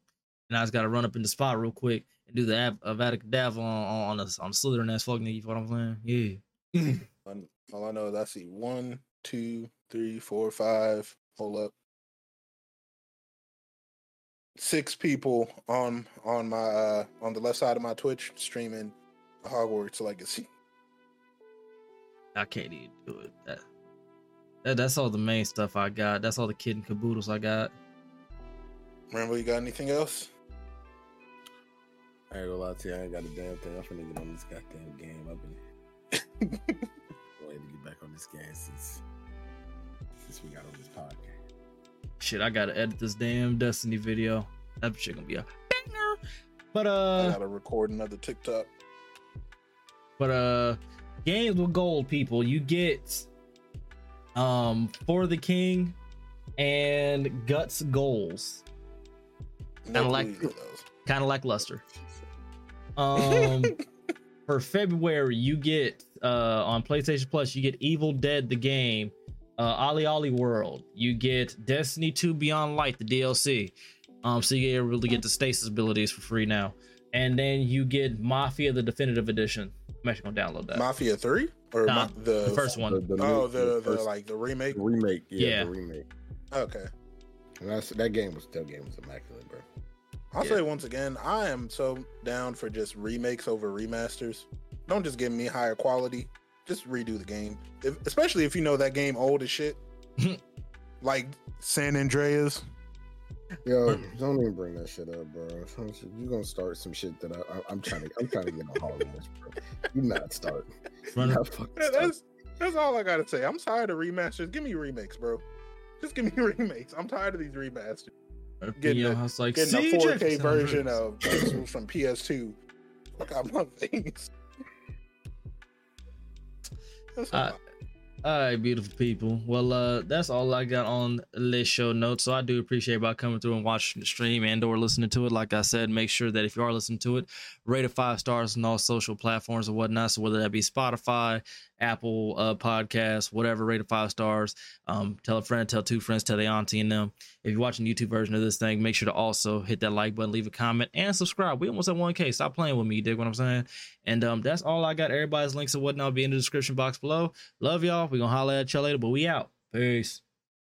and I just got to run up in the spot real quick and do the Av- uh, Avada Kedavra on on a on a Slytherin ass fucking. You know what I'm saying? Yeah. Mm. All I know is I see one, two, three, four, five. Hold up. Six people on on my uh on the left side of my Twitch streaming Hogwarts Legacy. I can't even do it. That, that that's all the main stuff I got. That's all the kid and caboodles I got. Rambo, you got anything else? I ain't gonna lie to you, I ain't got a damn thing. I'm finna get on this goddamn game. I've been waiting to get back on this game since since we got on this podcast. Shit, I gotta edit this damn Destiny video. That shit gonna be a banger. But I uh, gotta record another TikTok. but uh, games with gold, people. You get um for the king and guts goals. Kinda like- clue either of those. kind of lackluster. Um, for February, you get uh on PlayStation Plus, you get Evil Dead the game, uh, OlliOlli World. You get Destiny 2 Beyond Light, the DLC. Um, so you get really get the stasis abilities for free now, and then you get Mafia the Definitive Edition. I'm actually gonna download that. Mafia Three or Nah, Ma- the, the first one. The, the Oh, new- the, the, first- like the remake. the remake. Yeah, Yeah. the remake. Okay. And that's that game was that game was immaculate, bro. I'll Yeah. say once again, I am so down for just remakes over remasters. Don't just give me higher quality. Just redo the game, if, especially if you know that game old as shit, like San Andreas. Yo, don't even bring that shit up, bro. You're gonna start some shit that I, I, I'm trying to I'm trying to get on Hollywood, bro. You not start. You Run- not fucking That- start. That's that's all I gotta say. I'm tired of remasters. Give me remakes, bro. Just give me remakes. I'm tired of these remasters. getting you know, a- I was like, Getting a 4K version of Pixels from PS2. Fuck out my face. Uh, all. All right, beautiful people. Well, uh, that's all I got on this show notes. So I do appreciate about coming through and watching the stream and or listening to it. Like I said, make sure that if you are listening to it, rate it five stars on all social platforms or whatnot. So whether that be Spotify, Apple uh, whatever, rate of five stars. Um, tell a friend, tell two friends, tell the auntie and them. If you're watching YouTube version of this thing, make sure to also hit that like button, leave a comment, and subscribe. We almost at 1K. Stop playing with me, you dig what I'm saying? And um, that's all I got. Everybody's links and whatnot will be in the description box below. Love y'all. we gonna holler at y'all later, but we out. Peace.